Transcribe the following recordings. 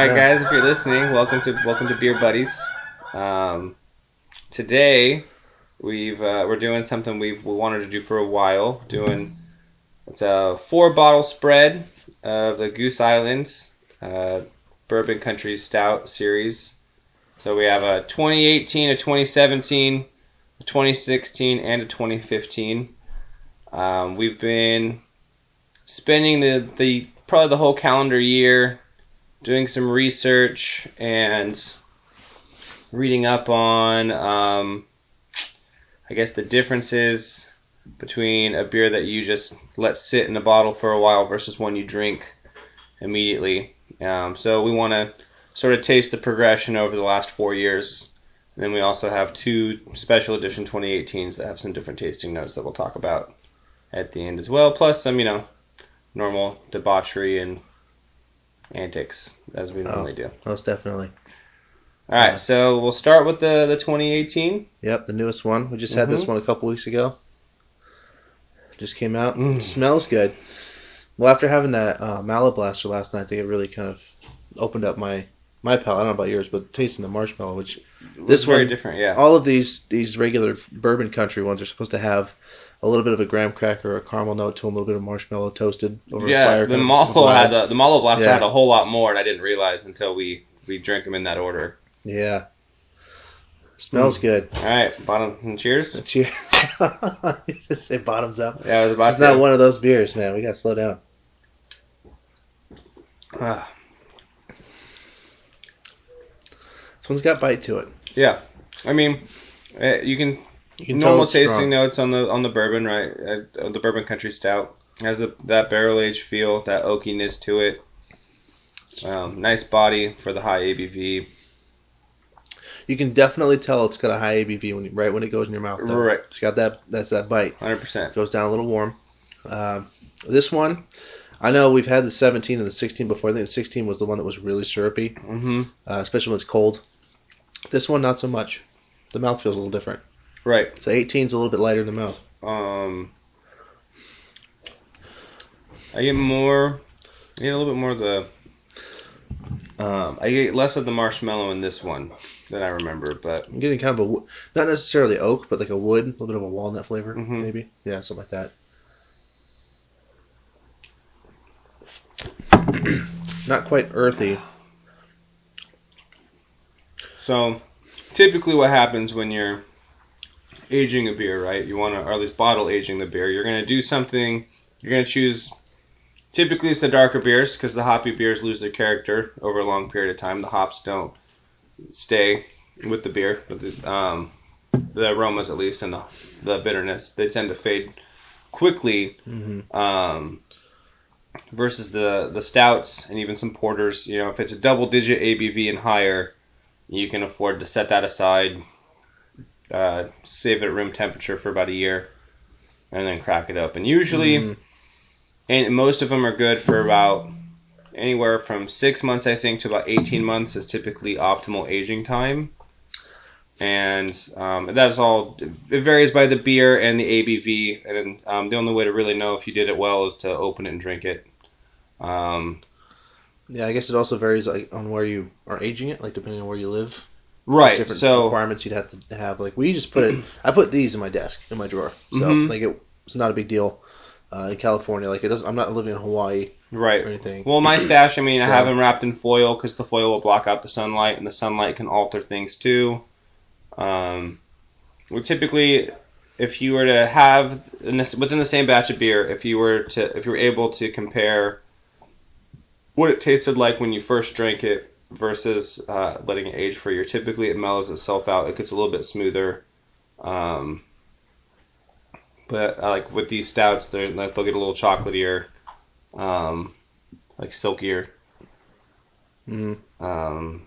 right, Yeah. guys, if you're listening, welcome to welcome to Beer Buddies. Um, today we've uh, we're doing something we've we wanted to do for a while. Doing it's a four bottle spread of the Goose Islands uh, Bourbon Country Stout series. So we have a 2018, a 2017, a 2016, and a 2015. Um, we've been spending the, the probably the whole calendar year doing some research and reading up on um, I guess the differences between a beer that you just let sit in a bottle for a while versus one you drink immediately. Um, so we want to sort of taste the progression over the last four years. And then we also have two special edition 2018s that have some different tasting notes that we'll talk about at the end as well. Plus some, you know, normal debauchery and antics as we normally do. Most definitely. All right, Yeah. so we'll start with the the 2018. Yep, the newest one. We just had this Mhm. one a couple weeks ago. Just came out. Mm. Smells good. Well, after having that uh, Mallet Blaster last night, I think it really kind of opened up my my palate. I don't know about yours, but tasting the marshmallow, which This very one- different, yeah. all of these these regular bourbon country ones are supposed to have a little bit of a graham cracker or a caramel note to them, a little bit of marshmallow toasted over yeah, fire. Yeah, the Malo had a, the Malo Blaster Yeah. had a whole lot more, and I didn't realize until we we drank them in that order. Yeah. Smells Mm. good. All right, bottom and cheers. Cheers. you just say bottoms up. Yeah, I was about It's not one of those beers, man. We gotta slow down. Ah, This one's got bite to it. yeah, I mean, uh, you can You can tell normal tasting strong. notes on the on the bourbon, right? Uh, the bourbon country stout has a, that barrel age feel, that oakiness to it. Um, nice body for the high ABV. You can definitely tell it's got a high ABV when you, right when it goes in your mouth. Though. Right. It's got that. That's that bite. Hundred percent. Goes down a little warm. Um, this one, I know we've had the 17 and the 16 before. I think the 16 was the one that was really syrupy, Mm-hmm. uh, especially when it's cold. This one, not so much. The mouth feels a little different. Right. So 18 is a little bit lighter in the mouth. Um, I get more. I get a little bit more of the. Um, I get less of the marshmallow in this one than I remember, but I'm getting kind of a, not necessarily oak, but like a wood, a little bit of a walnut flavor, Mhm. maybe. Yeah, something like that. not quite earthy. so typically what happens when you're aging a beer, right? You want to, or at least bottle aging the beer. You're gonna do something. You're gonna choose. Typically, it's the darker beers because the hoppy beers lose their character over a long period of time. The hops don't stay with the beer, but the, um, the aromas at least and the, the bitterness they tend to fade quickly. Mm-hmm. Um, versus the the stouts and even some porters. You know, if it's a double digit ABV and higher, you can afford to set that aside, uh, save it at room temperature for about a year, and then crack it open. Usually, Mhm. and most of them are good for about anywhere from six months, I think, to about 18 months is typically optimal aging time. And um, that is all. It varies by the beer and the ABV, and um, the only way to really know if you did it well is to open it and drink it. Um, Yeah, I guess it also varies like on where you are aging it, like depending on where you live. Right. Different So requirements you'd have to have. Like we just put it. I put these in my desk in my drawer, so Mhm. like it, it's not a big deal. Uh, in California, like it doesn't I'm not living in Hawaii right. or anything. Well, my stash, I mean, I have them wrapped in foil because the foil will block out the sunlight, and the sunlight can alter things too. Um, well, typically, if you were to have in this, within the same batch of beer, if you were to, if you were able to compare what it tasted like when you first drank it versus uh, letting it age for a year, typically it mellows itself out. It gets a little bit smoother. Um, but uh, like with these stouts, they're like they'll get a little chocolatier, um, like silkier. hmm Um,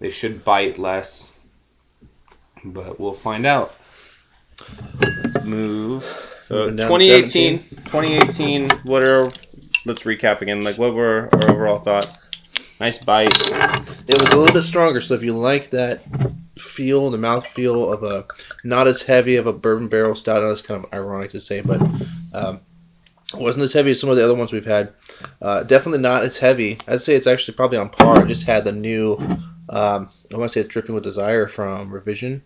they should bite less, but we'll find out. Let's move. So Moving down to 2018, 2018. What are? Let's recap again. Like, what were our overall thoughts? Nice bite. It was a little bit stronger, so if you like that feel, the mouth feel of a not as heavy of a bourbon barrel stout, I it's kind of ironic to say, but um, wasn't as heavy as some of the other ones we've had. Uh, definitely not as heavy. I'd say it's actually probably on par. It just had the new, um, I want to say it's dripping with desire from Revision,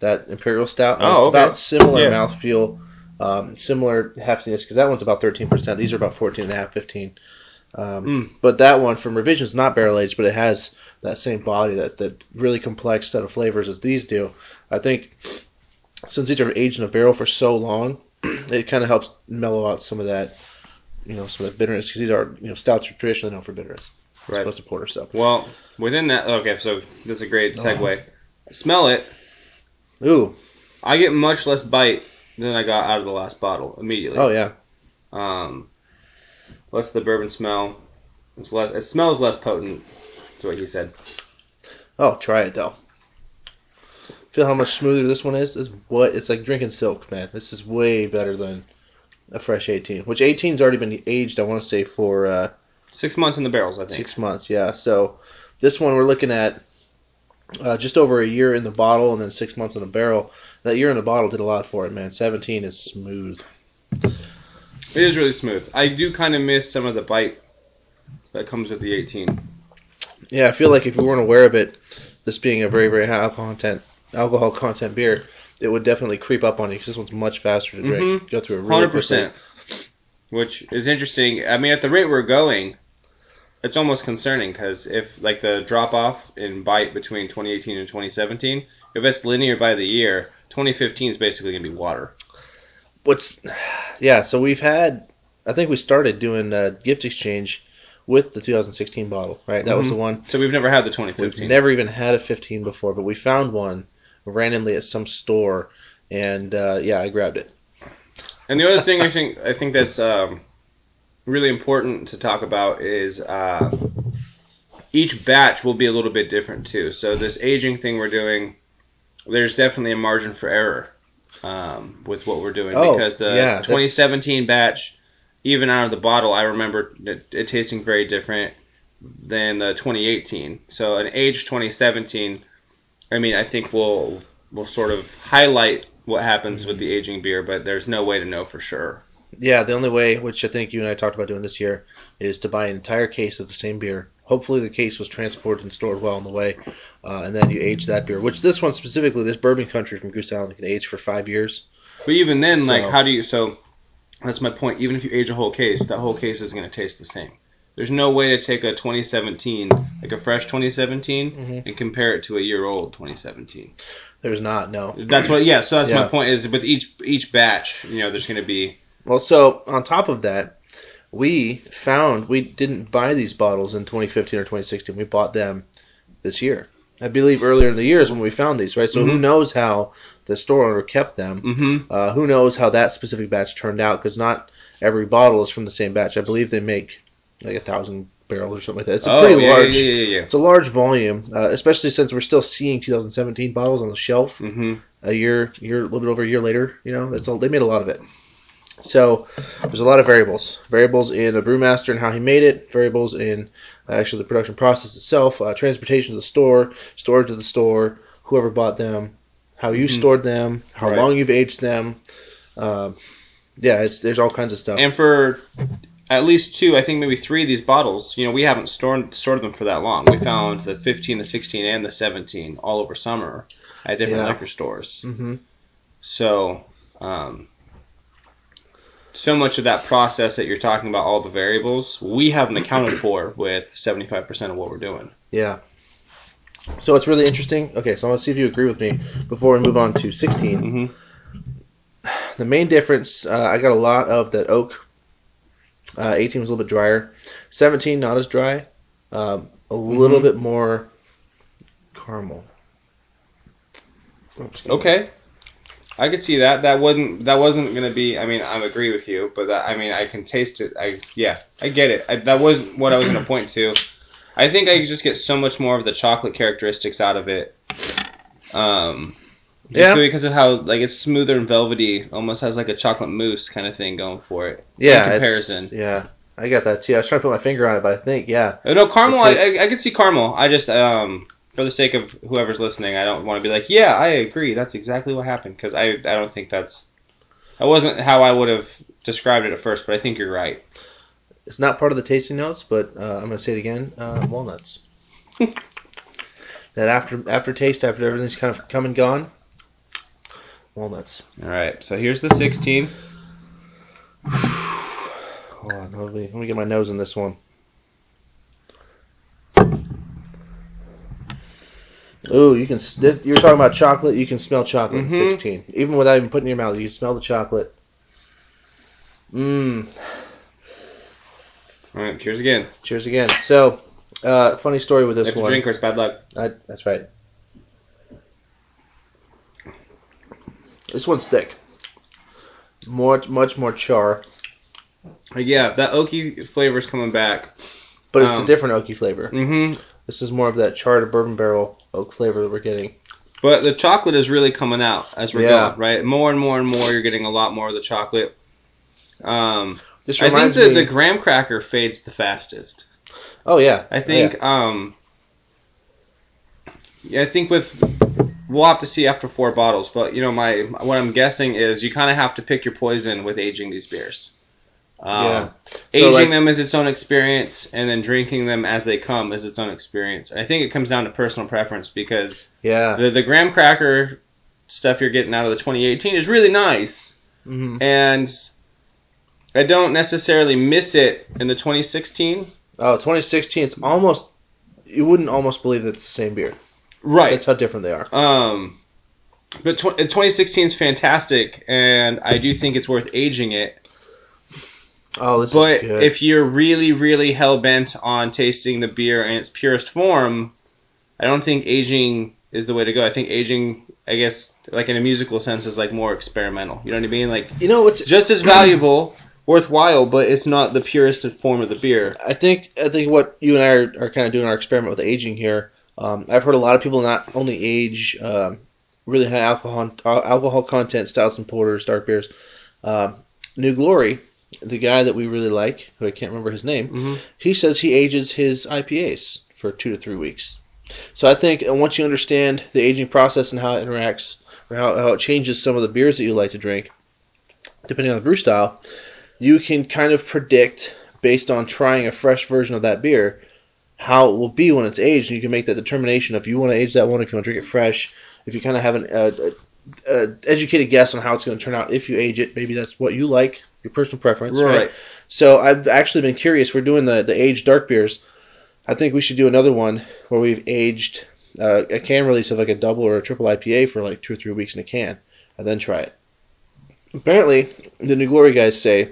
that Imperial Stout. Oh, it's okay. about similar Yeah. mouthfeel, um, similar heftiness because that one's about 13%. These are about 14 and a half, 15. Um, Mm. But that one from Revision is not barrel aged, but it has that same body, that, that really complex set of flavors as these do. I think since these are aged in a barrel for so long, it kind of helps mellow out some of that, you know, some of that bitterness because these are, you know, stouts are traditionally known for bitterness. Right. opposed to porter stuff. Well, within that, okay, so this is a great segue. Smell it. Ooh, I get much less bite than I got out of the last bottle immediately. oh yeah, Um, less of the bourbon smell. It's less. It smells less potent. Is what he said. oh try it though. Feel how much smoother this one is? It's what it's like drinking silk, man. This is way better than a fresh 18, which 18's already been aged. I want to say for uh, Six months in the barrels, I think. Six months, yeah. So this one we're looking at uh, just over a year in the bottle and then six months in the barrel. That year in the bottle did a lot for it, man. 17 is smooth. It is really smooth. I do kind of miss some of the bite that comes with the 18. Yeah, I feel like if you weren't aware of it, this being a very very high alcohol content alcohol content beer, it would definitely creep up on you because this one's much faster to drink. Mm-hmm. Go through it really Hundred quickly. percent. Which is interesting. I mean, at the rate we're going, it's almost concerning because if like the drop off in bite between 2018 and 2017, if it's linear by the year, 2015 is basically gonna be water. What's yeah? So we've had. I think we started doing a gift exchange with the 2016 bottle, right? That was Mhm. the one. So we've never had the 2015 We've 2015. never even had a 15 before, but we found one randomly at some store, and uh, yeah, I grabbed it. And the other thing I think I think that's um, really important to talk about is uh, each batch will be a little bit different too. So this aging thing we're doing, there's definitely a margin for error um, with what we're doing Oh, because the yeah, that's- 2017 batch, even out of the bottle, I remember it, it tasting very different than the 2018. So an aged 2017, I mean, I think we'll will sort of highlight what happens with the aging beer, but there's no way to know for sure. Yeah, the only way, which I think you and I talked about doing this year, is to buy an entire case of the same beer. Hopefully, the case was transported and stored well on the way, uh, and then you age that beer. Which this one specifically, this Bourbon Country from Goose Island, can age for five years. But even then, like, how do you? So that's my point. Even if you age a whole case, that whole case is going to taste the same. There's no way to take a 2017, like a fresh 2017, Mhm. and compare it to a year old 2017. There's not no. That's what. Yeah. So that's my point. Is with each each batch, you know, there's going to be. Well, so on top of that, we found we didn't buy these bottles in 2015 or 2016. We bought them this year. I believe earlier in the year is when we found these, right? So who Mhm. knows how the store owner kept them? Mm-hmm. Uh, who knows how that specific batch turned out? Because not every bottle is from the same batch. I believe they make like a thousand barrels or something like that. It's a oh, pretty yeah, large. Yeah, yeah, yeah. It's a large volume, uh, especially since we're still seeing 2017 bottles on the shelf Mm-hmm. a year, year, a little bit over a year later. You know, that's all. They made a lot of it. So there's a lot of variables. Variables in the brewmaster and how he made it. Variables in uh, actually the production process itself. Uh, transportation to the store, storage to the store, whoever bought them, how you Mhm. stored them, how Right. long you've aged them. Um, yeah, it's, there's all kinds of stuff. And for at least two, I think maybe three of these bottles, you know, we haven't stored stored them for that long. We found the 15, the 16, and the 17 all over summer at different Yeah. liquor stores. hmm So, um, so much of that process that you're talking about, all the variables, we haven't accounted for with 75% of what we're doing. Yeah. So it's really interesting. Okay, so I want to see if you agree with me before we move on to 16. Mm-hmm. The main difference, uh, I got a lot of that oak. Uh, 18 was a little bit drier. 17 not as dry. Um, a little Mhm. bit more caramel. Oops, Okay. I could see that. That wouldn't. That wasn't gonna be. I mean, I agree with you, but that, I mean, I can taste it. I yeah, I get it. I, that was what I was gonna point to. I think I just get so much more of the chocolate characteristics out of it. Um, Yeah. because of how like it's smoother and velvety, almost has like a chocolate mousse kind of thing going for it. Yeah, in comparison. Yeah, I got that too. I was trying to put my finger on it, but I think yeah. Uh, No, caramel. Tastes- I, I, I could see caramel. I just, um, for the sake of whoever's listening, I don't want to be like, yeah, I agree. That's exactly what happened because I, I don't think that's. That wasn't how I would have described it at first, but I think you're right. It's not part of the tasting notes, but uh, I'm gonna say it again. Uh, walnuts. that after after taste, after everything's kind of come and gone, walnuts. All right, so here's the 16. Hold on, let me, let me get my nose in this one. Ooh, you can. You're talking about chocolate. You can smell chocolate Mhm. in 16, even without even putting it in your mouth. You can smell the chocolate. Mmm. All right, cheers again. Cheers again. So, uh, funny story with this one. drink or it's bad luck. I, that's right. This one's thick. Much, much more char, yeah, that oaky flavor's coming back. but it's Um, a different oaky flavor. Mm hmm This is more of that charred bourbon barrel oak flavor that we're getting. But the chocolate is really coming out as we're Yeah. going, right? More and more and more, you're getting a lot more of the chocolate. Um, This I think that me. the graham cracker fades the fastest. oh yeah, I think, um, yeah, I think with we'll have to see after four bottles, but you know, my what I'm guessing is you kind of have to pick your poison with aging these beers. Um, Yeah. So, aging like- them is its own experience, and then drinking them as they come is its own experience. I think it comes down to personal preference because yeah. the the graham cracker stuff you're getting out of the 2018 is really nice, hmm and I don't necessarily miss it in the 2016. Oh, 2016. It's almost. You wouldn't almost believe that it's the same beer. Right. That's how different they are. Um, but tw- 2016 is fantastic, and I do think it's worth aging it. Oh, this But is good. if you're really, really hell bent on tasting the beer in its purest form, I don't think aging is the way to go. I think aging, I guess, like in a musical sense, is like more experimental. You know what I mean? Like you know it's just as valuable, worthwhile, but it's not the purest form of the beer. I think I think what you and I are, are kind of doing our experiment with aging here. Um, I've heard a lot of people not only age um, really high alcohol uh, alcohol content stouts and porters, dark beers. Um, New Glory, the guy that we really like, who I can't remember his name, Mm-hmm. he says he ages his IPAs for two to three weeks. So I think once you understand the aging process and how it interacts, or how, how it changes some of the beers that you like to drink, depending on the brew style, you can kind of predict based on trying a fresh version of that beer how it will be when it's aged, and you can make that determination if you want to age that one, if you want to drink it fresh, if you kind of have an uh, uh, educated guess on how it's going to turn out if you age it. Maybe that's what you like, your personal preference, right? Right. So I've actually been curious. We're doing the the aged dark beers. I think we should do another one where we've aged uh, a can release of like a double or a triple IPA for like two or three weeks in a can, and then try it. Apparently, the New Glory guys say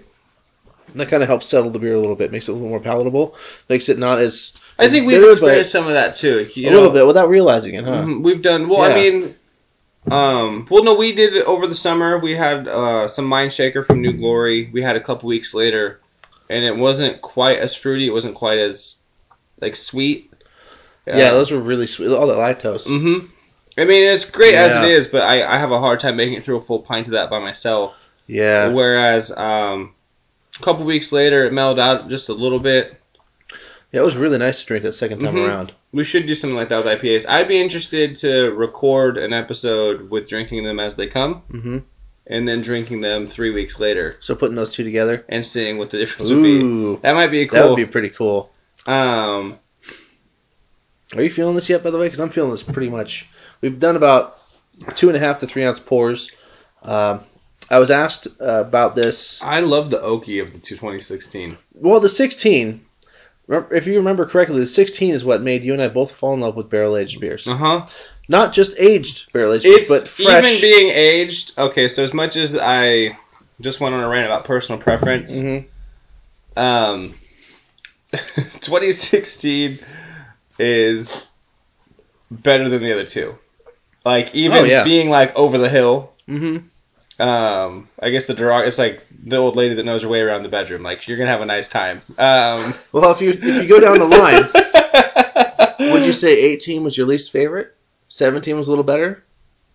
that kind of helps settle the beer a little bit, makes it a little more palatable, makes it not as I think we've bitter, experienced some of that too. You a know, little bit without realizing it, huh? Mhm, We've done well. I mean, um, well, no, we did it over the summer. We had uh, some Mind Shaker from New Glory. We had a couple weeks later, and it wasn't quite as fruity. It wasn't quite as like sweet. Yeah, those were really sweet. All that lactose. hmm I mean, it's great as it is, but I, I have a hard time making it through a full pint of that by myself. Yeah. Whereas um, a couple weeks later, it mellowed out just a little bit. Yeah, it was really nice to drink that second time Mhm. around. We should do something like that with IPAs. I'd be interested to record an episode with drinking them as they come. hmm and then drinking them three weeks later So putting those two together. and seeing what the difference would be. That might be cool. that would be pretty cool. um, Are you feeling this yet, by the way? Because I'm feeling this pretty much. We've done about two and a half to three ounce pours. Um, I was asked uh, about this. I love the oaky of the 2016. Well, the 16. If you remember correctly, the 16 is what made you and I both fall in love with barrel aged beers. Uh huh. Not just aged barrel aged It's but fresh. even being aged. Okay, so as much as I just went on a rant about personal preference, Mhm. um, 2016 is better than the other two. Like even Oh, yeah. being like over the hill. Mhm. Um, I guess the derog it's like the old lady that knows her way around the bedroom. Like you're gonna have a nice time. Um, Well, if you if you go down the line, would you say 18 was your least favorite? 17 was a little better.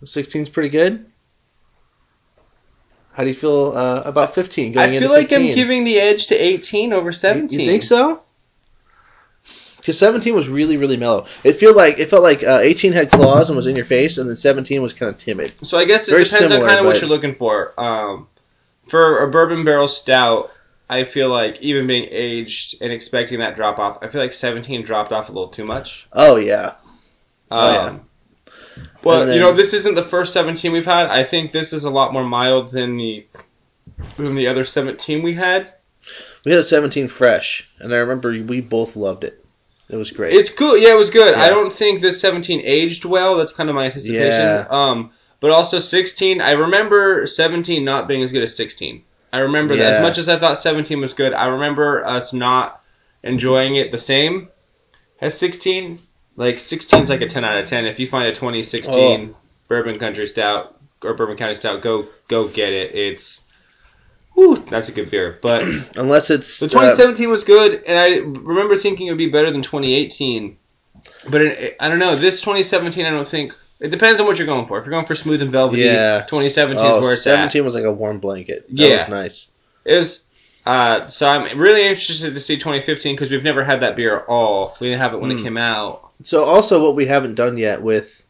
16 is pretty good. How do you feel uh, about 15? Going I into feel like 15? I'm giving the edge to 18 over 17. You, you think so? Because 17 was really really mellow. It felt like it felt like uh, 18 had claws and was in your face, and then 17 was kind of timid. So I guess it Very depends on kind of what but- you're looking for. Um, for a bourbon barrel stout, I feel like even being aged and expecting that drop off, I feel like 17 dropped off a little too much. Oh yeah. Oh, yeah. Um, Well, And you know, this isn't the first 17 we've had. I think this is a lot more mild than the than the other 17 we had. We had a 17 fresh, and I remember we both loved it. It was great. It's good. Yeah, it was good. I don't think this 17 aged well. That's kind of my anticipation. Yeah. Um, but also 16. I remember 17 not being as good as 16. I remember that as much as I thought 17 was good. I remember us not enjoying it the same as 16. Like 16 is like a 10 out of 10. If you find a 2016 Bourbon Country Stout or Bourbon County Stout, go go get it. It's whew, that's a good beer. But Unless it's the uh, 2017 was good, and I remember thinking it would be better than 2018. But it, I don't know. This 2017, I don't think. It depends on what you're going for. If you're going for smooth and velvety, yeah, 2017 oh, is where it's 17 was like a warm blanket. That Yeah. was nice. It was. Uh, so I'm really interested to see 2015 because we've never had that beer at all. We didn't have it when it Mm. came out. So also what we haven't done yet with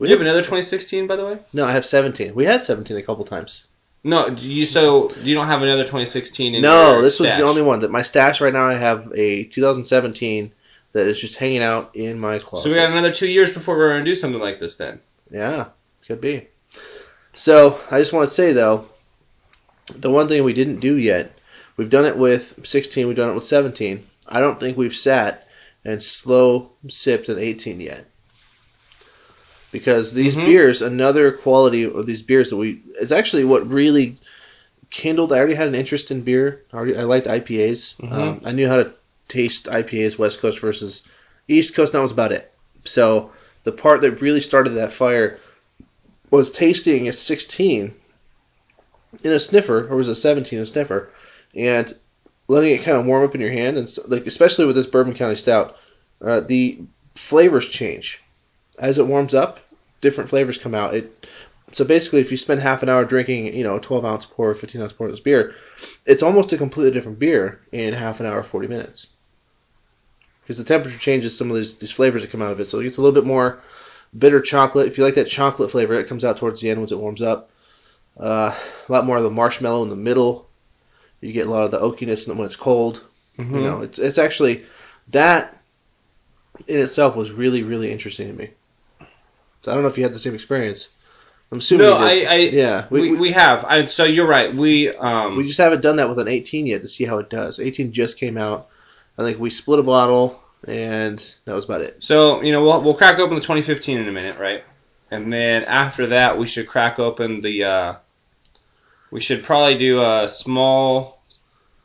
We have another 2016, by the way. no, I have 17. We had 17 a couple times. No, do you so you don't have another 2016 in no, this was stash? the only one that my stash right now. I have a 2017 that is just hanging out in my closet. So we got another two years before we're gonna do something like this. Then Yeah, could be. So I just want to say though, the one thing we didn't do yet, we've done it with 16, we've done it with 17. I don't think we've sat and slow sipped an 18 yet. Because these Mhm. beers, another quality of these beers that we, it's actually what really kindled. I already had an interest in beer. I, already, I liked IPAs. Mhm. Um, I knew how to taste IPAs, West Coast versus East Coast. and That was about it. So the part that really started that fire was tasting a 16 in a snifter, or was it 17 in a snifter, and letting it kind of warm up in your hand, and so, like especially with this Bourbon County Stout, uh, the flavors change as it warms up. Different flavors come out. It so basically, if you spend half an hour drinking, you know, a 12 ounce pour, 15 ounce pour of this beer, it's almost a completely different beer in half an hour, 40 minutes. Because the temperature changes some of these, these flavors that come out of it. So it gets a little bit more bitter chocolate. If you like that chocolate flavor, it comes out towards the end once it warms up. Uh, a lot more of the marshmallow in the middle. You get a lot of the oakiness when it's cold. Mhm. You know, it's it's actually that in itself was really really interesting to me. So I don't know if you had the same experience. I'm assuming. no, I. I yeah, we, we, we, we, have. I, so you're right. We um we just haven't done that with an 18 yet to see how it does. 18 just came out. I think we split a bottle and that was about it. So you know we'll we'll crack open the 2015 in a minute, right? And then after that we should crack open the. Uh, we should probably do a small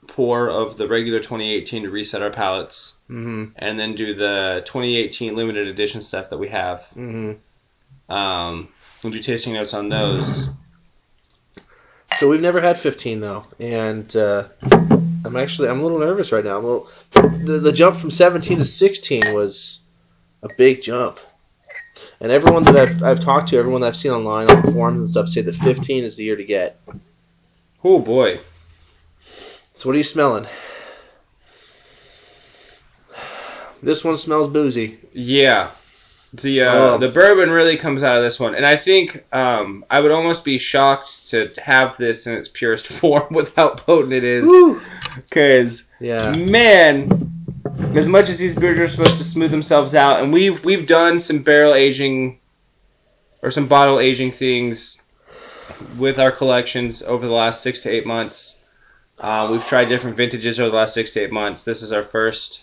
pour of the regular 2018 to reset our palates, hmm and then do the 2018 limited edition stuff that we have. hmm Um, we'll do tasting notes on those. So we've never had 15 though, and uh, I'm actually I'm a little nervous right now. Little, the the jump from 17 to 16 was a big jump, and everyone that I've I've talked to, everyone that I've seen online on the forums and stuff, say that 15 is the year to get. Oh boy. So what are you smelling? This one smells boozy. Yeah. The uh, Oh. the bourbon really comes out of this one, and I think um, I would almost be shocked to have this in its purest form with how potent it is. Because Yeah. man, as much as these beers are supposed to smooth themselves out, and we've we've done some barrel aging or some bottle aging things with our collections over the last six to eight months. Uh, we've tried different vintages over the last six to eight months. This is our first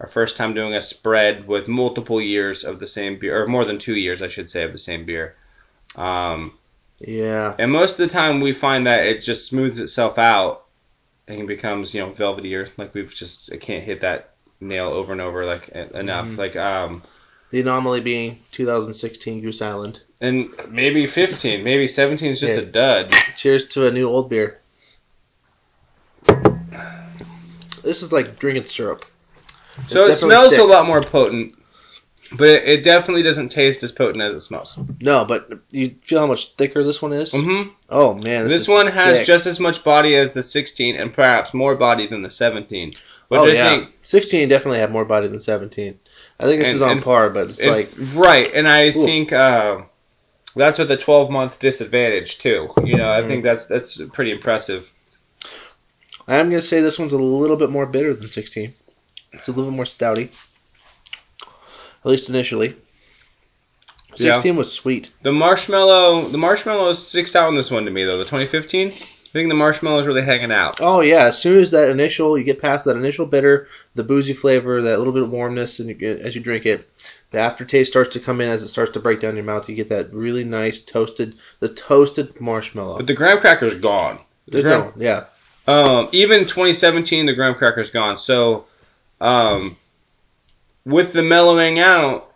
our first time doing a spread with multiple years of the same beer, or more than two years, I should say, of the same beer. Um, Yeah. and most of the time, we find that it just smooths itself out and becomes, you know, velvetier. Like we've just, I can't hit that nail over and over like enough. Mhm. Like, um, The anomaly being 2016 Goose Island. and maybe 15, maybe 17 is just Yeah. a dud. Cheers to a new old beer. This is like drinking syrup. So it smells thick. a lot more potent, but it definitely doesn't taste as potent as it smells. No, but you feel how much thicker this one is? hmm Oh man, This, this, is one has thick. just as much body as the 16, and perhaps more body than the 17. Which oh I yeah, think 16 definitely had more body than 17. I think this And- is on and- par, but it's If- like right, and I Ooh. think uh, That's with a 12 month disadvantage too. You know, I Mhm. think that's that's pretty impressive. I'm gonna say this one's a little bit more bitter than 16. It's a little more stouty, at least initially. Yeah. 16 was sweet. The marshmallow, the marshmallow sticks out in this one to me though. The 2015, I think the marshmallow is really hanging out. Oh yeah, as soon as that initial, you get past that initial bitter, the boozy flavor, that little bit of warmness, and you as you drink it, the aftertaste starts to come in as it starts to break down your mouth. You get that really nice toasted, the toasted marshmallow. But the graham cracker's gone. The There's graham, no, yeah, Um, even 2017, the graham cracker's gone. So, um, with the mellowing out,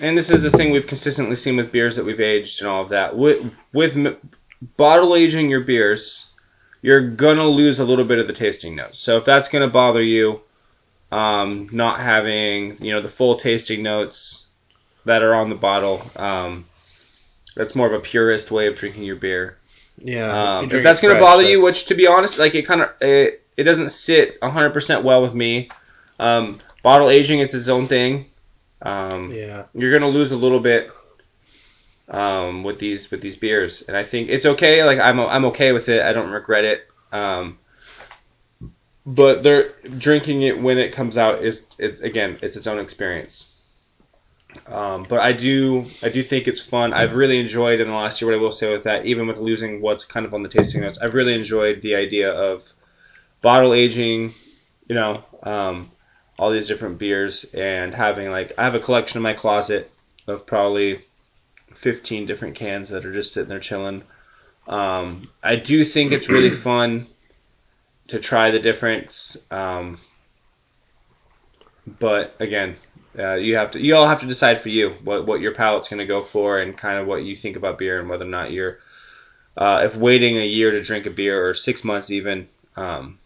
and this is the thing we've consistently seen with beers that we've aged and all of that. With with m- bottle aging your beers, you're gonna lose a little bit of the tasting notes. So if that's gonna bother you, um, not having you know the full tasting notes that are on the bottle, um, that's more of a purist way of drinking your beer. yeah. Um, if that's gonna fresh, bother you, which to be honest, like it kind of it, it doesn't sit 100% well with me. Um, bottle aging, it's its own thing. Um, yeah, You're gonna lose a little bit um, with these with these beers, and I think it's okay. Like I'm I'm okay with it. I don't regret it. Um, but they're drinking it when it comes out is it's again it's its own experience. Um, but I do I do think it's fun. I've really enjoyed in the last year. What I will say with that, even with losing what's kind of on the tasting notes, I've really enjoyed the idea of bottle aging. You know, um, all these different beers and having like I have a collection in my closet of probably 15 different cans that are just sitting there chilling. Um, I do think it's really fun to try the difference. Um, but again, uh, you have to you all have to decide for you what what your palate's going to go for and kind of what you think about beer and whether or not you're uh, if waiting a year to drink a beer or six months even um,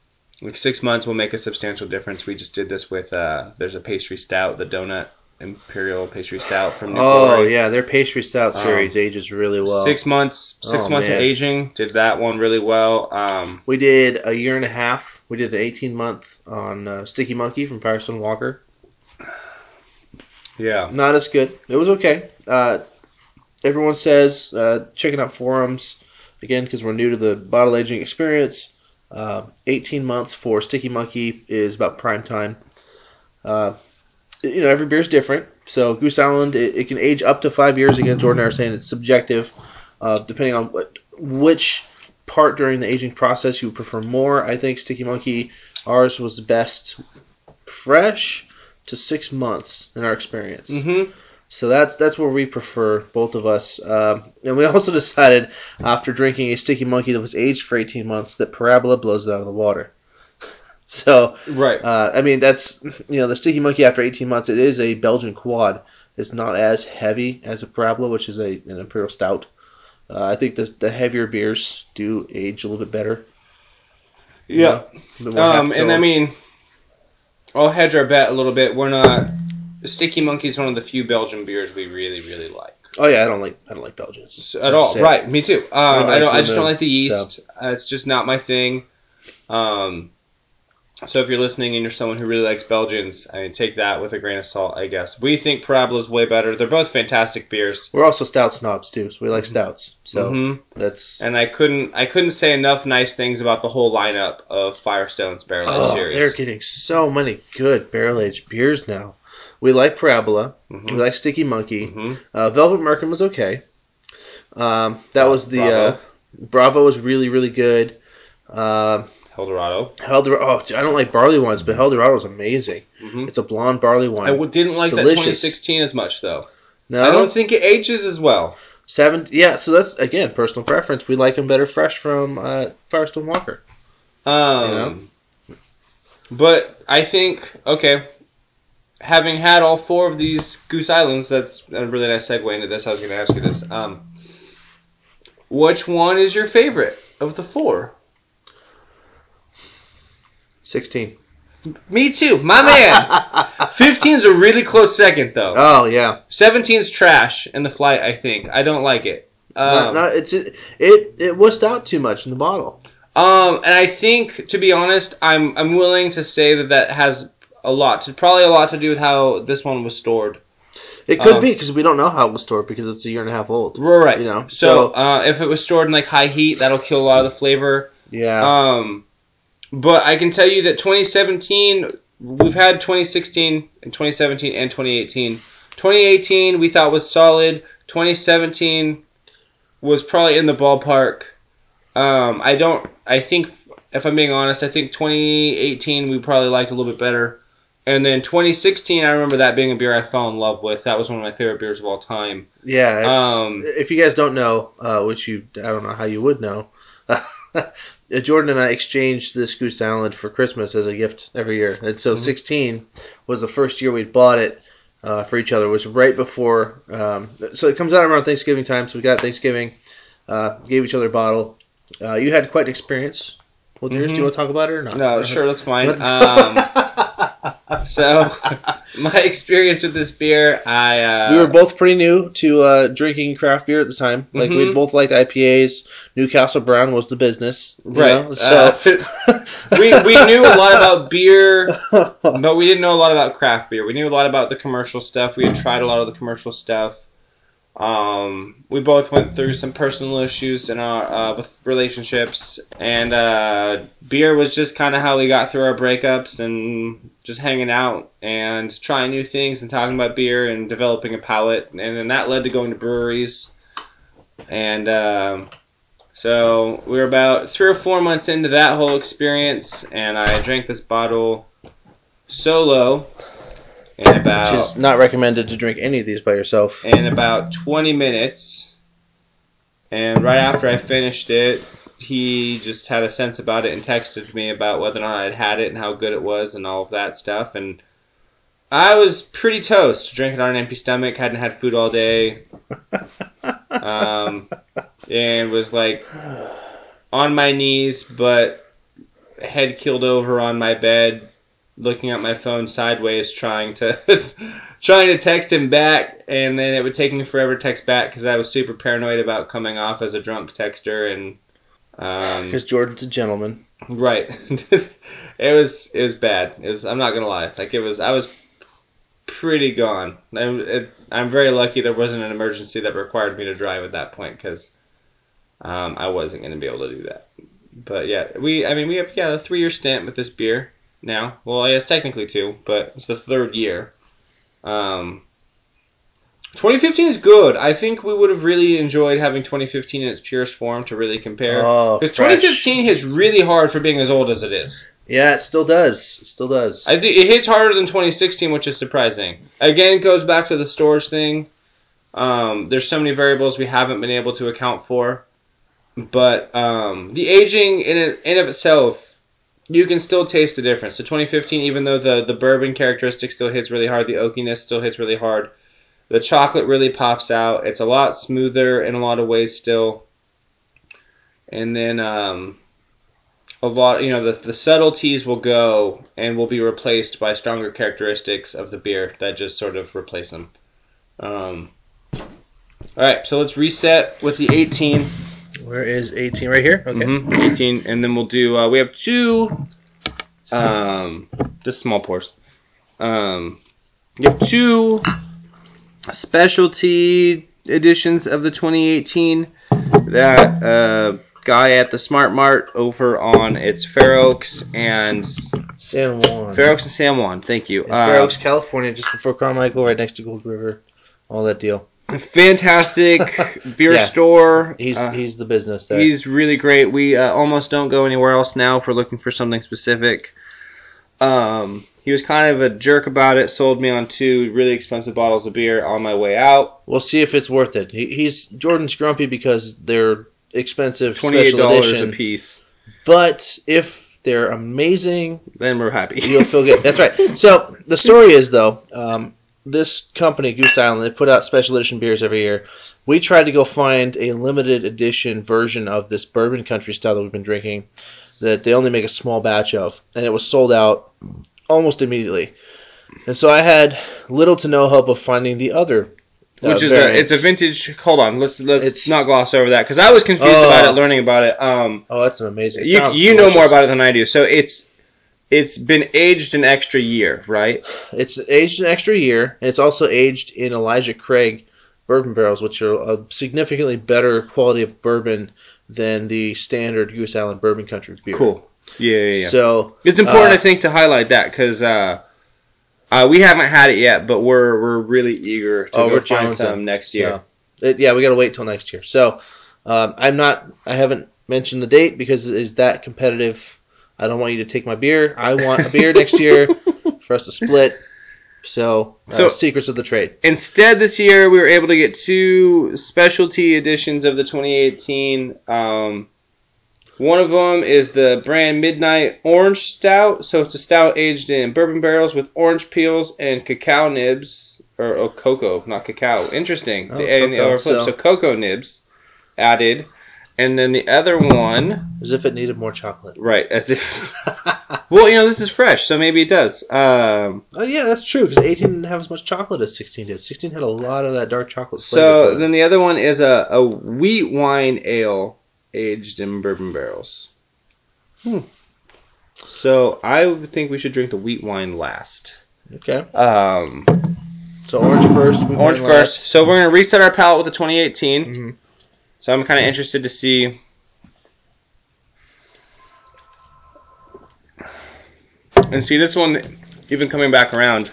like six months will make a substantial difference. We just did this with uh, there's a pastry stout, the donut imperial pastry stout from New Oh Glory. yeah, their pastry stout Um, series ages really well. Six months, six Oh, months man. of aging. Did that one really well. Um, We did a year and a half. We did an 18 month on uh, Sticky Monkey from Firestone Walker. yeah, Not as good. It was okay. Uh, everyone says uh, checking out forums again because we're new to the bottle aging experience. Uh, 18 months for Sticky Monkey is about prime time. Uh, you know, every beer is different. So Goose Island, it, it can age up to five years. Again, Jordan I are saying it's subjective, uh, depending on what, which part during the aging process you prefer more. I think Sticky Monkey, ours was best fresh to six months in our experience. hmm So that's that's where we prefer both of us. Um, and we also decided after drinking a sticky monkey that was aged for 18 months that Parabola blows it out of the water. so right. uh, I mean that's you know the sticky monkey after 18 months it is a Belgian quad. It's not as heavy as a Parabola, which is a an imperial stout. Uh, I think the the heavier beers do age a little bit better. you yeah. know, bit more Um, and I mean, I'll hedge our bet a little bit. We're not. Sticky Monkey is one of the few Belgian beers we really, really like. oh yeah, I don't like I don't like Belgians So- at all. Right, me too. Um, don't I don't. I just don't like the yeast. Uh, it's just not my thing. Um, so if you're listening and you're someone who really likes Belgians, I mean, take that with a grain of salt, I guess. We think Parabola's way better. They're both fantastic beers. We're also stout snobs too, so we like stouts. So hmm that's And I couldn't, I couldn't say enough nice things about the whole lineup of Firestone's barrel aged Oh, series. they're getting so many good barrel aged beers now. We like Parabola. We Mhm. like Sticky Monkey. Mhm. Uh, Velvet Merkin was okay. Um, that was the Bravo. Uh, Bravo was really really good. Um, Helldorado. Helldorado. Oh, dude, I don't like barley wines, but Helldorado is amazing. hmm It's a blonde barley wine. I didn't like that delicious. 2016 as much though. no, I don't think it ages as well. seven. Yeah, so that's again personal preference. We like them better fresh from uh, Firestone Walker. Um, But I think okay, having had all four of these Goose Islands, that's a really nice segue into this. I was going to ask you this. Um, which one is your favorite of the four? Sixteen. Me too, my man. 15's a really close second though. Oh yeah. 17's trash in the flight. I think I don't like it. not, Um, not, it's it, it it wussed out too much in the bottle. Um, and I think, to be honest, I'm I'm willing to say that that has a lot to probably a lot to do with how this one was stored. It could Um, be because we don't know how it was stored because it's a year and a half old. Right. You know, So so- uh, if it was stored in like high heat, that'll kill a lot of the flavor. Yeah. Um, but I can tell you that 2017, we've had 2016 and 2017 and 2018. 2018 we thought was solid. 2017 was probably in the ballpark. Um, I don't. I think if I'm being honest, I think 2018 we probably liked a little bit better. And then 2016, I remember that being a beer I fell in love with. That was one of my favorite beers of all time. Yeah, Um, if you guys don't know, uh, which you I don't know how you would know, Jordan and I exchanged this Goose Island for Christmas as a gift every year, and so Mhm. 16 was the first year we'd bought it uh, for each other. It was right before, um, so it comes out around Thanksgiving time. So we got Thanksgiving, uh, gave each other a bottle. Uh, you had quite an experience with yours. Do you want to talk about it or not? No, sure, that's fine. Um, so my experience with this beer, I uh, we were both pretty new to uh, drinking craft beer at the time. Like we Mhm. both liked IPAs. Newcastle Brown was the business, Right. know, So we we knew a lot about beer, but we didn't know a lot about craft beer. We knew a lot about the commercial stuff. We had tried a lot of the commercial stuff. Um, we both went through some personal issues in our uh, with relationships, and uh, beer was just kind of how we got through our breakups and just hanging out and trying new things and talking about beer and developing a palate, and then that led to going to breweries, and um, so we were about three or four months into that whole experience, and I drank this bottle solo in about which is not recommended to drink any of these by yourself. in about 20 minutes. And right after I finished it, he just had a sense about it and texted me about whether or not I'd had it and how good it was and all of that stuff. And I was pretty toast, drinking on an empty stomach, hadn't had food all day, um, and was like on my knees, but head keeled over on my bed, looking at my phone sideways, trying to trying to text him back, and then it would take me forever to text back because I was super paranoid about coming off as a drunk texter and. Um, Because Jordan's a gentleman. Right. it was it was bad. It was I'm not gonna lie. Like it was I was pretty gone. I'm it, I'm very lucky there wasn't an emergency that required me to drive at that point because um, I wasn't gonna be able to do that. But yeah, we I mean we have yeah a three year stint with this beer now. Well, I guess technically two, but it's the third year. Um, 2015 is good. I think we would have really enjoyed having 2015 in its purest form to really compare. Oh, Because fresh. 2015 hits really hard for being as old as it is. Yeah, it still does. It still does. I think it hits harder than 2016, which is surprising. Again, it goes back to the storage thing. Um, there's so many variables we haven't been able to account for, but um, the aging in in of itself, you can still taste the difference. So 2015, even though the the bourbon characteristic still hits really hard, the oakiness still hits really hard. The chocolate really pops out. It's a lot smoother in a lot of ways still. And then um, a lot, you know, the, the subtleties will go and will be replaced by stronger characteristics of the beer that just sort of replace them. Um, all right, so let's reset with the 18. Where is 18? Right here? Okay. Mhm, 18, and then we'll do. Uh, we have two, um, just small pours. Um, you have two specialty editions of the 2018 that uh, guy at the Smart Mart over on it's Fair Oaks and San Juan. Fair Oaks and San Juan. Thank you. In Fair Uh, Oaks, California, just before Carmichael, right next to Gold River. All that deal. Fantastic beer Yeah. store. He's Uh, he's the business there. He's really great. We uh, almost don't go anywhere else now if we're looking for something specific. Um, he was kind of a jerk about it. Sold me on two really expensive bottles of beer on my way out. We'll see if it's worth it. He, he's Jordan's grumpy because they're expensive, Twenty eight dollars a piece. But if they're amazing, Then we're happy. you'll feel good. That's right. So the story is though, um, this company Goose Island they put out special edition beers every year. We tried to go find a limited edition version of this bourbon country style that we've been drinking that they only make a small batch of, and it was sold out almost immediately. And so I had little to no hope of finding the other. uh, Which is a, it's a vintage. Hold on, let's let's It's- not gloss over that because I was confused Oh. about it learning about it. Um, Oh, that's an amazing. it you you know more about it than I do. So it's it's been aged an extra year, right? It's aged an extra year. And it's also aged in Elijah Craig bourbon barrels, which are a significantly better quality of bourbon than the standard Goose Island Bourbon Country beer. Cool. Yeah, yeah, yeah. So it's important, uh, I think, to highlight that because uh, uh, we haven't had it yet, but we're we're really eager to Oh, go find some next year. So, it, yeah, we got to wait till next year. So um, I'm not. I haven't mentioned the date because it is that competitive. I don't want you to take my beer. I want a beer next year for us to split. So, uh, So- secrets of the trade. Instead, this year we were able to get two specialty editions of the 2018. Um, one of them is the brand Midnight Orange Stout. So it's a stout aged in bourbon barrels with orange peels and cacao nibs, or oh, cocoa, not cacao. Interesting. Oh, the A and the O are. So. so- cocoa nibs added, and then the other one, As if it needed more chocolate. right? As if. well, you know, this is fresh, so maybe it does. Um, Oh yeah, that's true because 18 didn't have as much chocolate as 16 did. 16 had a lot of that dark chocolate flavor. So then the other one is a, a wheat wine ale aged in bourbon barrels. Hmm. So I think we should drink the wheat wine last. okay, Um, so orange first. orange first. So we're gonna reset our palate with the 2018. last. So I'm kind of interested to see. And see this one, even coming back around,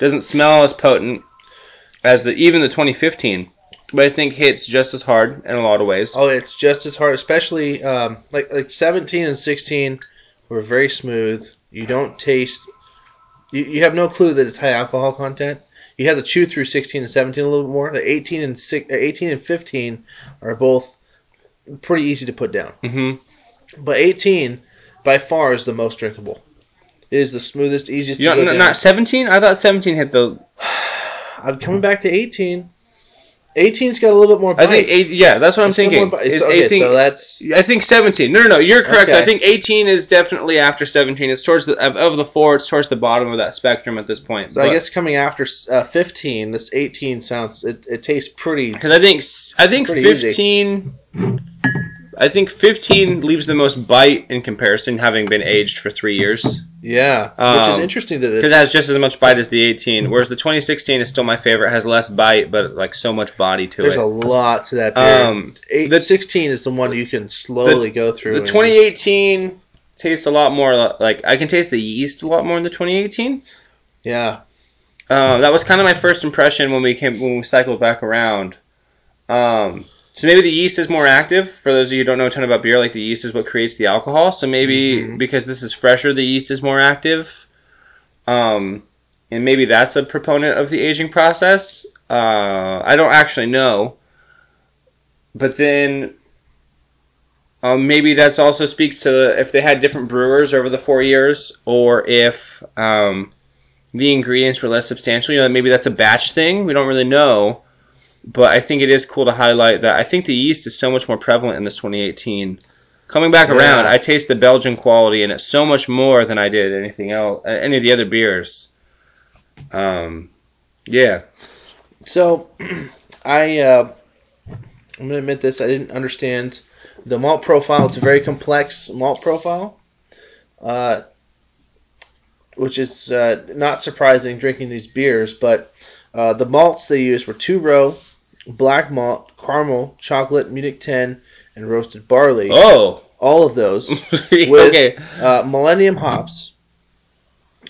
doesn't smell as potent as the even the 2015, but I think hits just as hard in a lot of ways. Oh, it's just as hard, especially um, like like 17 and 16 were very smooth. You don't taste. You, you have no clue that it's high alcohol content. You have to chew through 16 and 17 a little bit more. The 18 and six, uh, 18 and 15 are both pretty easy to put down. hmm But 18 by far is the most drinkable. It is the smoothest, easiest You to know, go n- down. not 17. I thought 17 hit the. I'm coming back to 18. 18's got a little bit more Bite. I think eight. Yeah, that's what I'm thinking. Is okay, 18 so that's I think 17. No, no, no. You're correct. Okay. I think 18 is definitely after 17. It's towards the of, of the four. It's towards the bottom of that spectrum at this point. so. I guess coming after uh, 15, this 18 sounds it, it tastes pretty. because I think I think Pretty easy. 15. I think 15 leaves the most bite in comparison, having been aged for three years. Yeah, which is Um, interesting that Because it. it has just as much bite as the 18. Whereas the 2016 is still my favorite. Has less bite, but like so much body to There's it. There's a lot to that beer. Um, Eight, the- 16 is the one you can slowly go through. The and 2018 tastes a lot more like I can taste the yeast a lot more in the 2018. yeah, Um, that was kind of my first impression when we came when we cycled back around. Um, so maybe the yeast is more active. For those of you who don't know a ton about beer, like the yeast is what creates the alcohol. So maybe Mhm. because this is fresher, the yeast is more active. Um, and maybe that's a proponent of the aging process. Uh, I don't actually know. But then um, maybe that's also speaks to if they had different brewers over the four years, or if um, the ingredients were less substantial. You know, maybe that's a batch thing. We don't really know. But I think it is cool to highlight that I think the yeast is so much more prevalent in this 2018. Coming back Yeah. around, I taste the Belgian quality in it so much more than I did anything else, any of the other beers. Um, yeah. So, I uh, I'm gonna admit this. I didn't understand the malt profile. It's a very complex malt profile, uh, which is uh, not surprising drinking these beers. But uh, the malts they used were two row, black malt, caramel, chocolate, Munich 10, and roasted barley. Oh. All of those okay. uh, Millennium hops.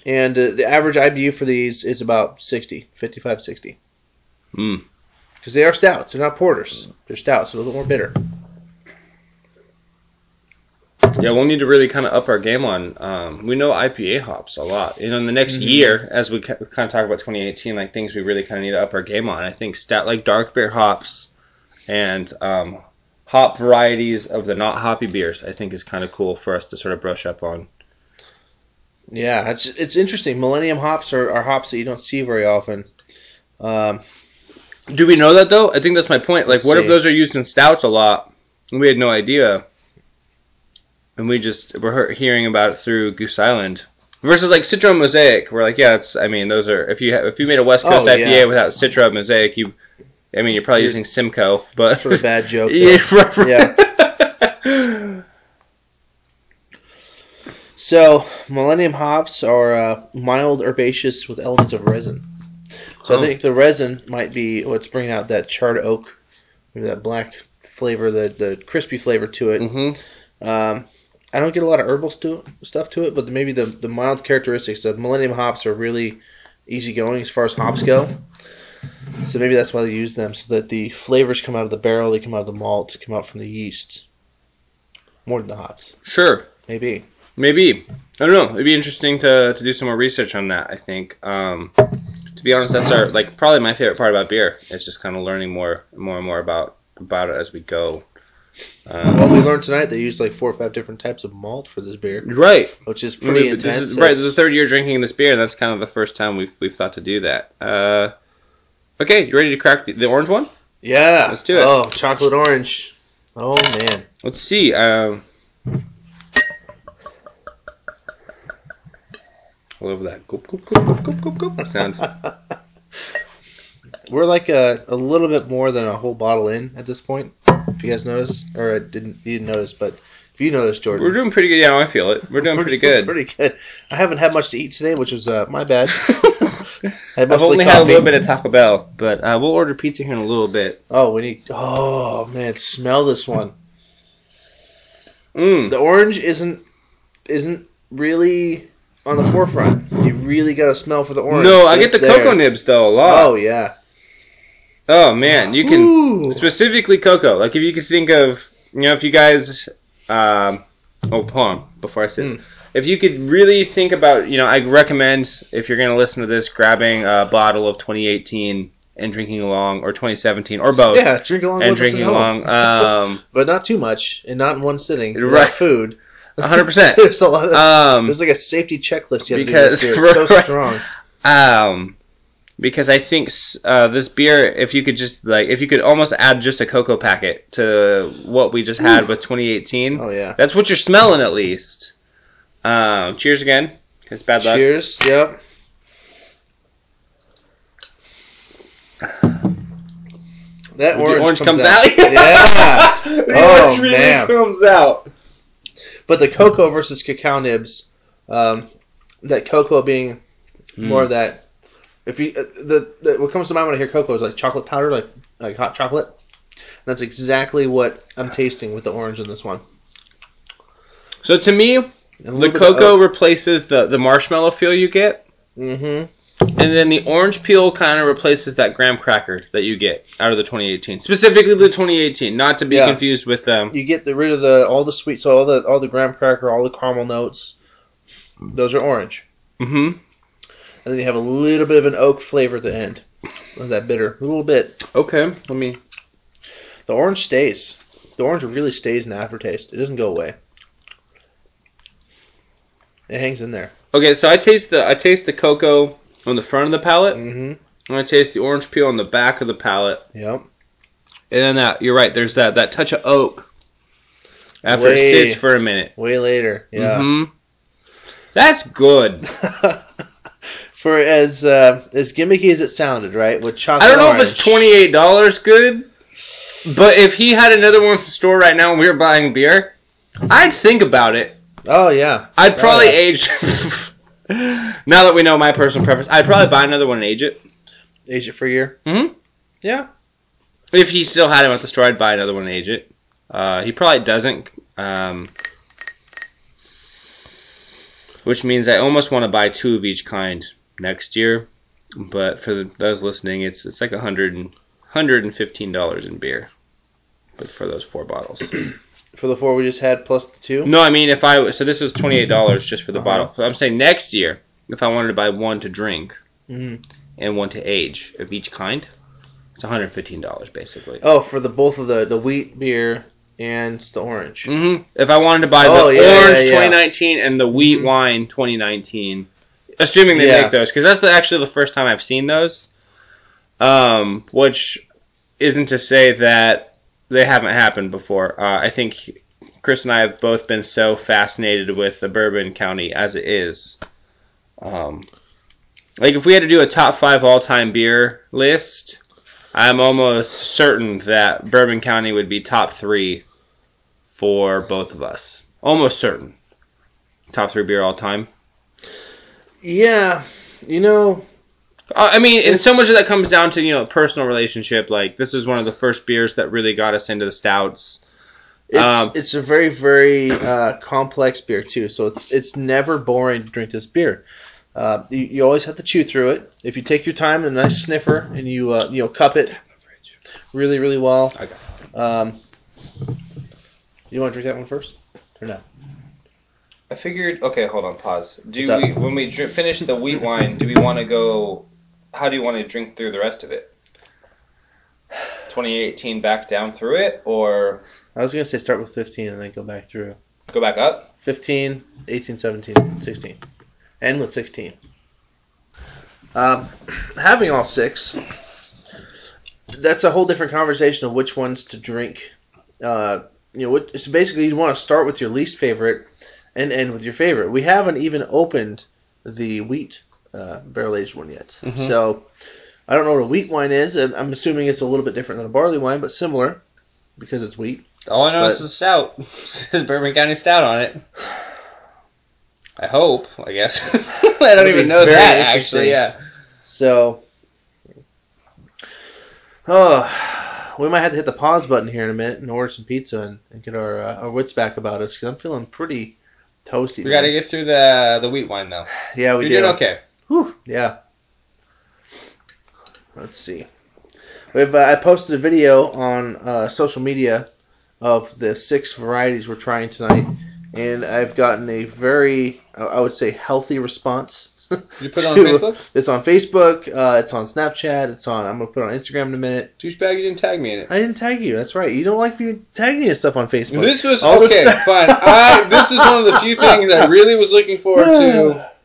And uh, the average IBU for these is about 60, 55, 60. Mm. Because they are stouts. They're not porters. They're stouts, so a little more bitter. Yeah, we'll need to really kind of up our game on. Um, we know IPA hops a lot. You know, in the next Mhm. year, as we kind of talk about 2018, like things we really kind of need to up our game on. I think stat like dark beer hops and um, hop varieties of the not hoppy beers. I think is kind of cool for us to sort of brush up on. Yeah, it's it's interesting. Millennium hops are, are hops that you don't see very often. Um, Do we know that though? I think that's my point. Like, what if those are used in stouts a lot? and We had no idea, and we just we're hearing about it through Goose Island. Versus like Citra Mosaic, we're like, yeah, it's. I mean, those are if you ha- if you made a West Coast Oh, IPA yeah. without Citra Mosaic, you, I mean, you're probably You're- using Simcoe, but for a bad joke. yeah, right. So Millennium hops are uh, mild herbaceous with elements of resin. So Oh. I think the resin might be what's bringing out that charred oak, that black flavor, the the crispy flavor to it. Mm-hmm. Um, I don't get a lot of herbal stu- stuff to it, but maybe the, the mild characteristics of Millennium hops are really easygoing as far as hops go. So maybe that's why they use them, so that the flavors come out of the barrel, they come out of the malt, come out from the yeast, more than the hops. Sure. Maybe. Maybe. I don't know. It'd be interesting to, to do some more research on that, I think. Um, to be honest, that's our like probably my favorite part about beer. It's just kind of learning more more and more about about it as we go. Well, Um, we learned tonight they use like four or five different types of malt for this beer, right. which is I pretty mean, intense. this is, right. This is the third year drinking this beer, and that's kind of the first time we've we've thought to do that. Uh, okay, you ready to crack the, the orange one? yeah. Let's do it. Oh, chocolate orange. Oh man. Let's see. Um, I love that. Goop, goop, goop, goop, goop, goop, goop sound. We're like a, a little bit more than a whole bottle in at this point. If you guys noticed, or didn't you didn't notice, but if you noticed, Jordan, We're doing pretty good. Yeah, I feel it. We're doing pretty good. Pretty good. I haven't had much to eat today, which was uh, my bad. I I've only had a little bit of Taco Bell, but uh, we'll order pizza here in a little bit. Oh, we need. Oh man, smell this one. Mm. The orange isn't isn't really on the forefront. You really got to smell for the orange. No, I get it's the there. cocoa nibs though a lot. Oh yeah. Oh man, you can Ooh. specifically cocoa. Like if you could think of, you know, if you guys, um, oh, hold on, before I say, Mm. if you could really think about, you know, I recommend if you're gonna listen to this, grabbing a bottle of 2018 and drinking along, or 2017, or both, Yeah, drink along and with us at drinking along, um, but not too much, and not in one sitting. Right. Food. 100. percent There's a lot. Of, Um, there's like a safety checklist you have because- to do. With this beer. It's so strong. Um, because I think uh, this beer, if you could just like, if you could almost add just a cocoa packet to what we just had with 2018, Oh yeah. that's what you're smelling at least. Um, cheers again. It's bad luck. Cheers. Yep. That orange, orange comes, comes out. out. yeah. the Oh, orange really man. comes out. But the cocoa versus cacao nibs, um, that cocoa being more of that. If you uh, the, the what comes to mind when I hear cocoa is like chocolate powder, like like hot chocolate. That's exactly what I'm tasting with the orange in this one. So to me, the cocoa replaces the the marshmallow feel you get, Mm-hmm. and then the orange peel kind of replaces that graham cracker that you get out of the 2018, specifically the 2018, not to be Yeah. confused with um. You get the rid of the all the sweet, so all the all the graham cracker, all the caramel notes. Those are orange. hmm and then you have a little bit of an oak flavor at the end of that bitter, a little bit. Okay, let me. The orange stays. The orange really stays in the aftertaste. It doesn't go away. It hangs in there. Okay, so I taste the I taste the cocoa on the front of the palate, Mm-hmm. and I taste the orange peel on the back of the palate, Yep. and then that you're right. There's that that touch of oak after Way- it sits for a minute. Way later. Yeah. hmm That's good. For as uh, as gimmicky as it sounded, right? With chocolate. I don't know orange. if it's twenty eight dollars good, but if he had another one at the store right now and we were buying beer, I'd think about it. Oh yeah. I'd probably Oh, yeah. age. now that we know my personal preference, I'd probably buy another one and age it. Age it for a year. Mhm. Yeah. If he still had him at the store, I'd buy another one and age it. Uh, he probably doesn't, um, which means I almost want to buy two of each kind next year. But for those listening, it's it's like a hundred and hundred and fifteen dollars in beer, but for those four bottles. For the four we just had plus the two. no, I mean if I so this was twenty eight dollars just for the Uh-huh. bottle. So I'm saying next year, if I wanted to buy one to drink Mhm. and one to age of each kind, it's one hundred fifteen dollars basically. Oh, for the both of the the wheat beer and the orange. hmm If I wanted to buy Oh, the yeah, yeah, orange yeah. 2019 and the wheat Mhm. wine 2019, assuming they Yeah. make those, because that's the, actually the first time I've seen those. Um, which isn't to say that they haven't happened before. Uh, I think Chris and I have both been so fascinated with the Bourbon County as it is. Um, like if we had to do a top five all-time beer list, I'm almost certain that Bourbon County would be top three for both of us. Almost certain. top three beer all time. Yeah, you know, Uh, I mean, and so much of that comes down to you know personal relationship. Like this is one of the first beers that really got us into the stouts. it's Um, it's a very very uh, complex beer too. So it's it's never boring to drink this beer. Uh, you, you always have to chew through it. If you take your time and a nice snifter and you uh, you know cup it really really well. Okay. Um, you want to drink that one first or no? I figured. Okay, hold on. Pause. Do What's up? we when we dr- finish the wheat wine? Do we want to go? How do you want to drink through the rest of it? 2018 back down through it, or I was gonna say start with 15 and then go back through go back up? 15, 18, 17, 16, and with 16. Um, having all six, that's a whole different conversation of which ones to drink. Uh, you know, what, so basically you want to start with your least favorite and end with your favorite. We haven't even opened the wheat uh, barrel aged one yet, Mhm. so I don't know what a wheat wine is. I'm assuming it's a little bit different than a barley wine, but similar because it's wheat. All I know But- is a stout. It says Bourbon County Stout on it. I hope. I guess. I don't even know that actually. Yeah. So, oh, we might have to hit the pause button here in a minute and order some pizza and, and get our uh, our wits back about us because I'm feeling pretty toasty. We got to get through the the wheat wine though. yeah, we You're do. doing okay. Whew, yeah. Let's see. We've uh, I posted a video on uh, social media of the six varieties we're trying tonight, and I've gotten a very I would say healthy response. You put it on Facebook? It's on Facebook. Uh, it's on Snapchat. It's on. I'm gonna put it on Instagram in a minute. Douchebag, you didn't tag me in it. I didn't tag you. That's right. You don't like me tagging you stuff on Facebook. This was All this okay. stuff- fine. I this is one of the few things I really was looking forward to.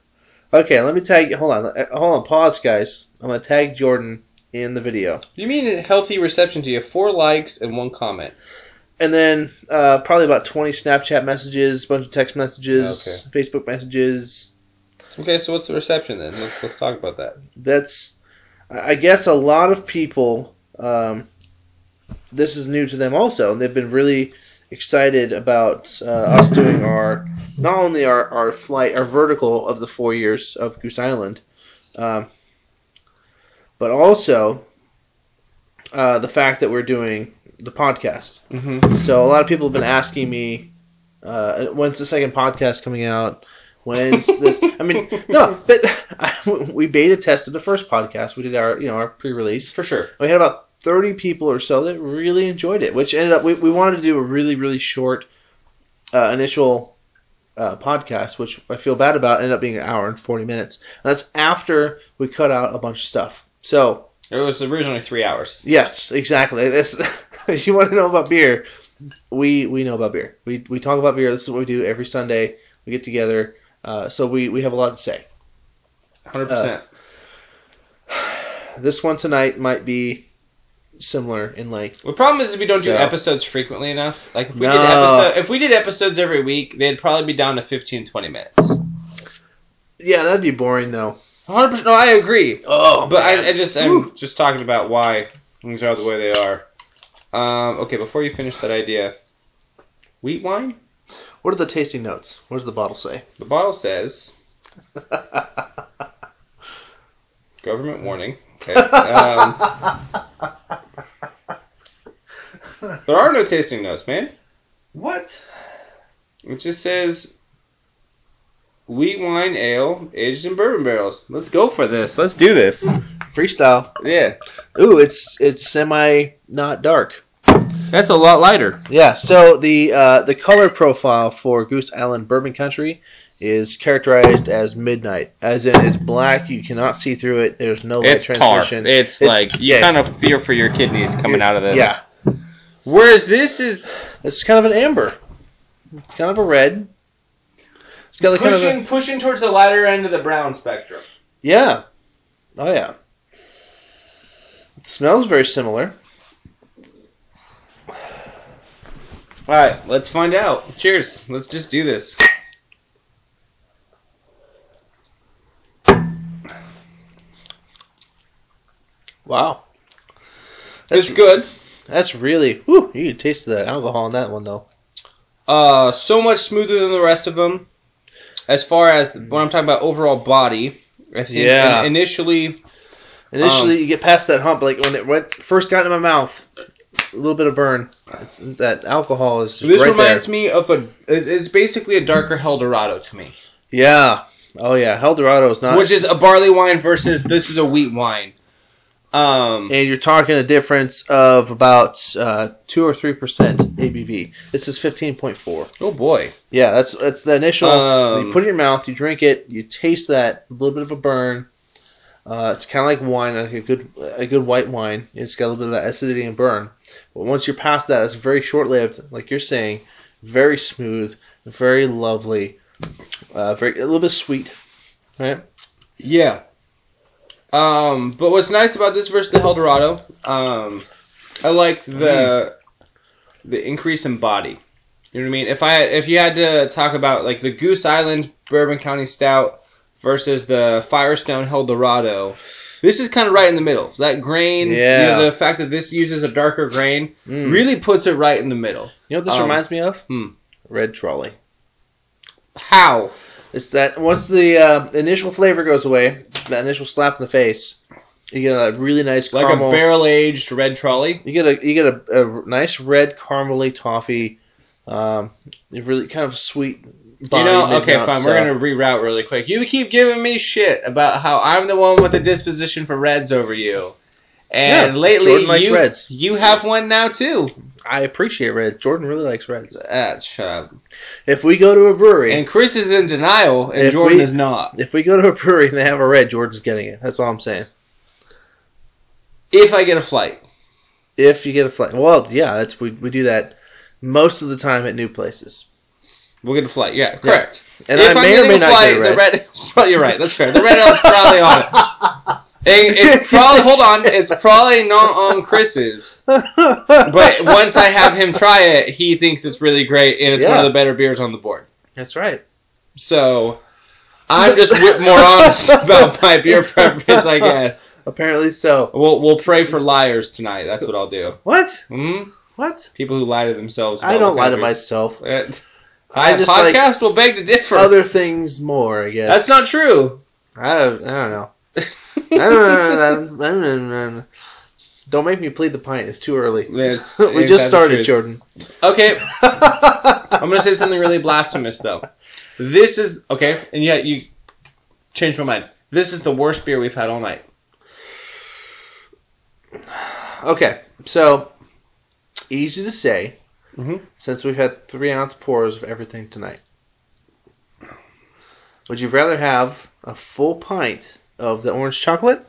Okay, let me tag you. Hold on. Uh, Hold on. Pause, guys. I'm gonna tag Jordan in the video, You mean a healthy reception to you? Four likes and one comment. And then uh, probably about 20 Snapchat messages, a bunch of text messages, Facebook messages. Okay, so what's the reception then? Let's let's talk about that. That's, I I guess, a lot of people. Um, this is new to them also, and they've been really excited about uh, us doing our not only our, our flight, our vertical of the four years of Goose Island, um, but also uh, the fact that we're doing the podcast. Mm-hmm. So a lot of people have been asking me, uh, when's the second podcast coming out? When's this? I mean, no, but we beta tested the first podcast. We did our, you know, our pre-release. For sure. We had about 30 people or so that really enjoyed it, which ended up, we, we wanted to do a really, really short uh, initial uh, podcast, which I feel bad about, ended up being an hour and 40 minutes. And that's after we cut out a bunch of stuff. So, It was originally three hours. yes, exactly. This, if you want to know about beer, we, we know about beer. We, we talk about beer. This is what we do every Sunday. We get together. Uh, so we, we have a lot to say. Hundred percent. This one tonight might be similar in length. The problem is if we don't do episodes frequently enough. Like if we No. did episode, if we did episodes every week, they'd probably be down to 15, 20 minutes. Yeah, that'd be boring though. Hundred percent. No, I agree. Oh, But I, I just I'm Woo. just talking about why things are the way they are. Um, okay, before you finish that idea, wheat wine. What are the tasting notes? What does the bottle say? The bottle says government warning. Okay. Um, there are no tasting notes, man. what? It just says wheat wine ale aged in bourbon barrels. Let's go for this. Let's do this. Freestyle. Yeah, Ooh, it's it's semi not dark. That's a lot lighter. Yeah. So the uh, the color profile for Goose Island Bourbon County is characterized as midnight, as in it's black. You cannot see through it. There's no light It's tar. transmission. It's, It's- like you yeah. kind of fear for your kidneys coming out of this. Yeah. Whereas this is It's kind of an amber. It's kind of a red. It's got like kind of pushing a, pushing towards the lighter end of the brown spectrum. yeah. Oh yeah. It smells very similar. All right, let's find out. Cheers. Let's just do this. Wow. It's good. That's really. Whew, you can taste the alcohol in that one though. Uh, so much smoother than the rest of them. as far as when I'm talking about overall body, I think Yeah. initially Initially, Um, you get past that hump, like when it went, first got in my mouth, a little bit of burn. It's, that alcohol is this right reminds there. me of a it's basically a darker Helldorado to me, Yeah. Oh yeah, Helldorado is not. which is a barley wine versus this is a wheat wine. Um, and you're talking a difference of about uh, two or three percent ABV. This is fifteen point four. oh boy, Yeah, that's that's the initial. Um, you put it in your mouth, you drink it, you taste that a little bit of a burn. Uh, it's kind of like wine, like a good a good white wine. It's got a little bit of that acidity and burn. But once you're past that, it's very short lived, like you're saying, very smooth, very lovely, uh, very a little bit sweet, right? yeah. Um, but what's nice about this versus the Helldorado, um, I like the the increase in body. You know what I mean? If I if you had to talk about like the Goose Island Bourbon County Stout versus the Firestone Helldorado, this is kind of right in the middle. That grain, you know, the fact that this uses a darker grain, Mm. really puts it right in the middle. You know what this Um, reminds me of? hmm. Red Trolley. How? It's that once the uh, initial flavor goes away, that initial slap in the face, you get a really nice caramel, Like a barrel aged red trolley? You get a you get a, a nice red caramely toffee. Um, really kind of sweet. You know, okay, fine. so- We're gonna reroute really quick. You keep giving me shit about how I'm the one with the disposition for reds over you, and Yeah, lately you reds. you have one now too. I appreciate Reds. Jordan really likes reds. Ah, shut up. If we go to a brewery, And Chris is in denial, and Jordan we- is not. if we go to a brewery and they have a red, Jordan's getting it. That's all I'm saying. If I get a flight, If you get a flight, well, yeah, that's we we do that most of the time at new places. we'll get a flight. Yeah, correct. And if I may or may not flight, get a red. the red. Well, you're right. That's fair. The red is probably on it. And it's probably hold on. It's probably not on Chris's. But once I have him try it, he thinks it's really great, and it's one of the better beers on the board. that's right. So I'm just more honest about my beer preference, I guess. Apparently so. We'll we'll pray for liars tonight. That's what I'll do. What? hmm What? People who lie to themselves. I don't lie to myself. I just like podcast will beg to differ. other things more, I guess. That's not true. I don't, I don't know. I don't, I don't, don't make me plead the pint. It's too early. It's- we just started. Jordan. Okay, I'm gonna say something really blasphemous though. This is okay, and yet you changed my mind. This is the worst beer we've had all night. okay, so easy to say Mhm. since we've had three ounce pours of everything tonight. Would you rather have a full pint of the orange chocolate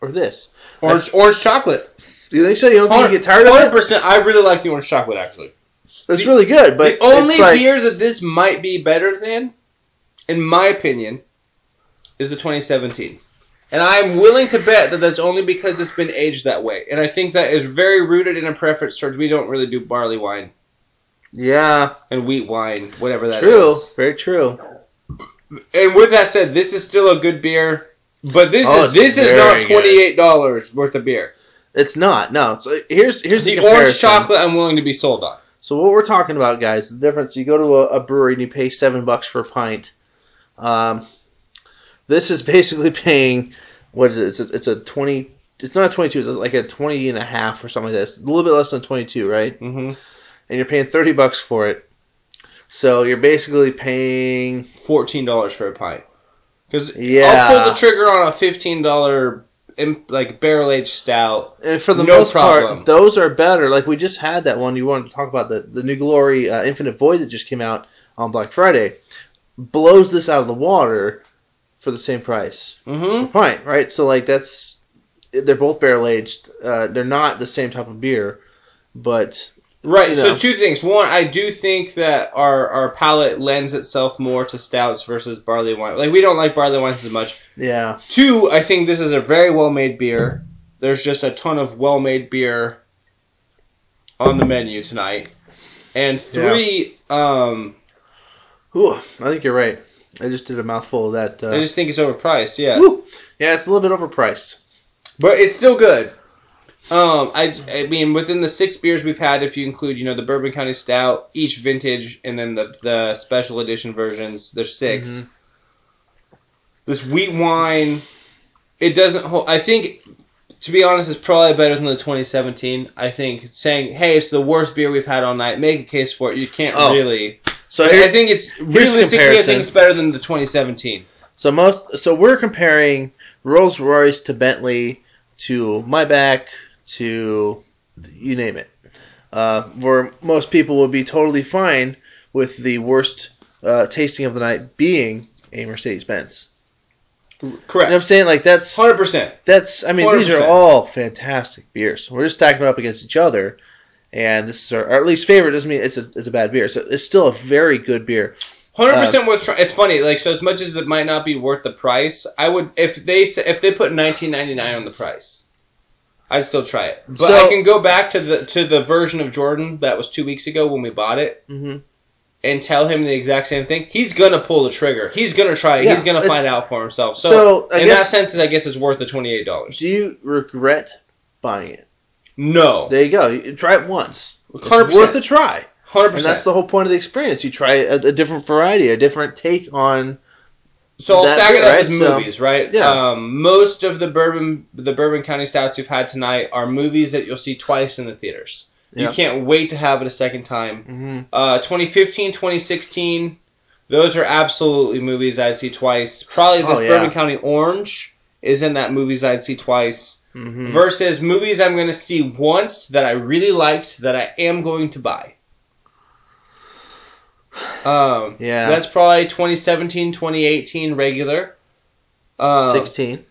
or this? Orange orange chocolate. Do you think so? You don't think you get tired of it? percent. I really like the orange chocolate actually. It's really good, but the only like, beer that this might be better than, in my opinion, is the 2017. And I'm willing to bet that that's only because it's been aged that way. And I think that is very rooted in a preference towards we don't really do barley wine yeah, and wheat wine, whatever that is. true, very true. And with that said, this is still a good beer. But this Oh, is this is not twenty eight dollars worth of beer. It's not. No. So here's here's the, The orange chocolate I'm willing to be sold on. So what we're talking about, guys, the difference. You go to a, a brewery and you pay seven bucks for a pint. Um, this is basically paying what is it? It's a, it's a twenty. It's not a twenty-two. It's like a twenty and a half or something like this. A little bit less than twenty-two, right? Mm-hmm. And you're paying thirty bucks for it. So you're basically paying. Fourteen dollars for a pint. Because Yeah. I'll pull the trigger on a fifteen dollar like barrel aged stout. And for the No most problem. part, those are better. Like we just had that one. You wanted to talk about the the New Glory uh, Infinite Void that just came out on Black Friday. Blows this out of the water for the same price. Mm-hmm. Right, right. So like that's they're both barrel aged. Uh, they're not the same type of beer, but Right. You So two things. One, I do think that our our palate lends itself more to stouts versus barley wine. Like we don't like barley wines as much. yeah, Two, I think this is a very well made beer. There's just a ton of well made beer on the menu tonight. And three, um, Ooh, I think you're right. I just did a mouthful of that. Uh, I just think it's overpriced. Yeah, whew. yeah, it's a little bit overpriced. but it's still good. Um, I, I mean, within the six beers we've had, if you include, you know, the Bourbon County Stout, each vintage, and then the the special edition versions, there's 6 Mhm. This wheat wine, it doesn't hold. I think, to be honest, it's probably better than the 2017. I think saying, hey, it's the worst beer we've had all night, make a case for it. You can't Oh. really. So here, I think it's realistically, I think it's better than the 2017. So most so we're comparing Rolls Royce to Bentley to Maybach to you name it. Uh, where most people would be totally fine with the worst uh, tasting of the night being a Mercedes Benz. You know what I'm saying? Like that's Hundred percent. that's I mean these are all fantastic beers. We're just stacking them up against each other. And this is our, or at least favorite doesn't mean it's a it's a bad beer. So it's still a very good beer. Hundred percent worth. Try- it's funny, like so. As much as it might not be worth the price, I would if they if they put nineteen ninety nine on the price, I'd still try it. But So- I can go back to the to the version of Jordan that was two weeks ago when we bought it Mm-hmm. and tell him the exact same thing. He's gonna pull the trigger. He's gonna try it. Yeah, He's gonna find out for himself. So, So, in guess- that sense, I guess it's worth the twenty eight dollars. Do you regret buying it? No, There you go. Try it once. 100%. worth a try. 100%. And that's the whole point of the experience. You try a, a different variety, a different take on. So I'll stack it up right? with So- movies, right? Yeah. Um, most of the bourbon the Bourbon County stouts you've had tonight are movies that you'll see twice in the theaters. You can't wait to have it a second time. Mm-hmm. Uh, 2015, 2016, those are absolutely movies I'd see twice. Probably this Oh, yeah. Bourbon County Orange is in that movies I'd see twice. Mm-hmm. Versus movies I'm going to see once that I really liked that I am going to buy. Um, Yeah. That's probably 2017, 2018 regular. Um, Sixteen.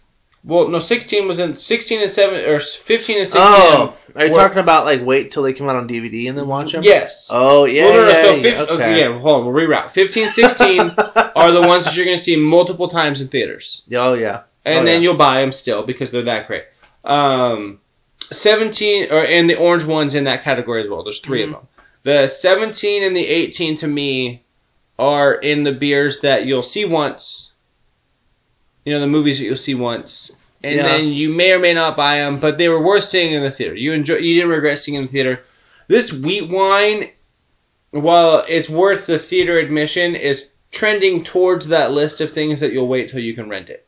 Well, no, 16 was in 16 and 7 or 15 and 16. Oh, are you were- talking about like wait till they come out on DVD and then watch them? Yes. Oh yeah. well, no, no, so 15, okay. okay, yeah, hold on, we'll reroute. 15, 16 are the ones that you're going to see multiple times in theaters. Oh yeah. And Oh, then yeah. you'll buy them still because they're that great. Um, 17, or and the orange one's in that category as well. There's 3 Mhm. of them. The 17 and the 18 to me are in the beers that you'll see once. You know, the movies that you'll see once. And Yeah. then you may or may not buy them, but they were worth seeing in the theater. You enjoy, you didn't regret seeing in the theater. This wheat wine, while it's worth the theater admission, is trending towards that list of things that you'll wait till you can rent it.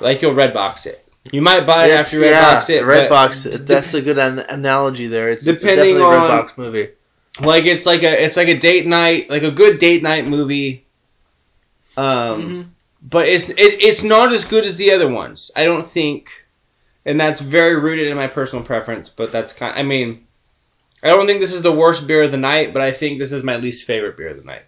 Like you'll red box it. You might buy it It's- after you red yeah, box it. Red box. That's a good an- analogy there. It's, it's Depending definitely a on- red box movie. like it's like a it's like a date night, like a good date night movie. Um, Mhm. but it's it, it's not as good as the other ones. I don't think, and that's very rooted in my personal preference. But that's kind. I mean, I don't think this is the worst beer of the night, but I think this is my least favorite beer of the night.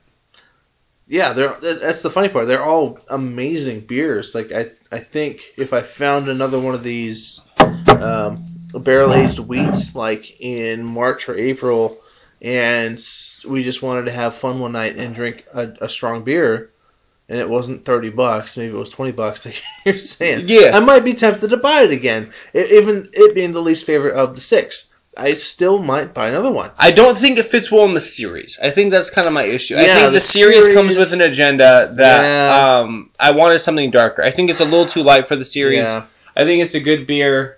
Yeah, they're that's the funny part. They're all amazing beers. Like I, I think if I found another one of these um, barrel aged wheats like in March or April, and we just wanted to have fun one night and drink a, a strong beer, and it wasn't thirty bucks, maybe it was twenty bucks, like you're saying. Yeah. I might be tempted to buy it again, it, even it being the least favorite of the six. I still might buy another one. I don't think it fits well in the series. I think that's kind of my issue. I Yeah, think the the, series, comes with an agenda that Yeah. um, I wanted something darker. I think it's a little too light for the series. Yeah. I think it's a good beer.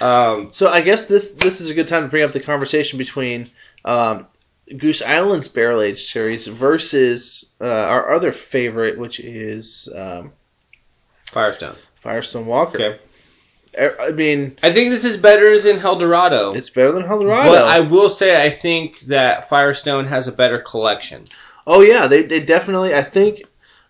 Um, So I guess this this is a good time to bring up the conversation between um, Goose Island's barrel aged series versus uh, our other favorite, which is um, Firestone. Firestone Walker. Okay. I I mean, I think this is better than Helldorado. it's better than Colorado. But I will say I think that Firestone has a better collection. oh yeah, they, they definitely. I think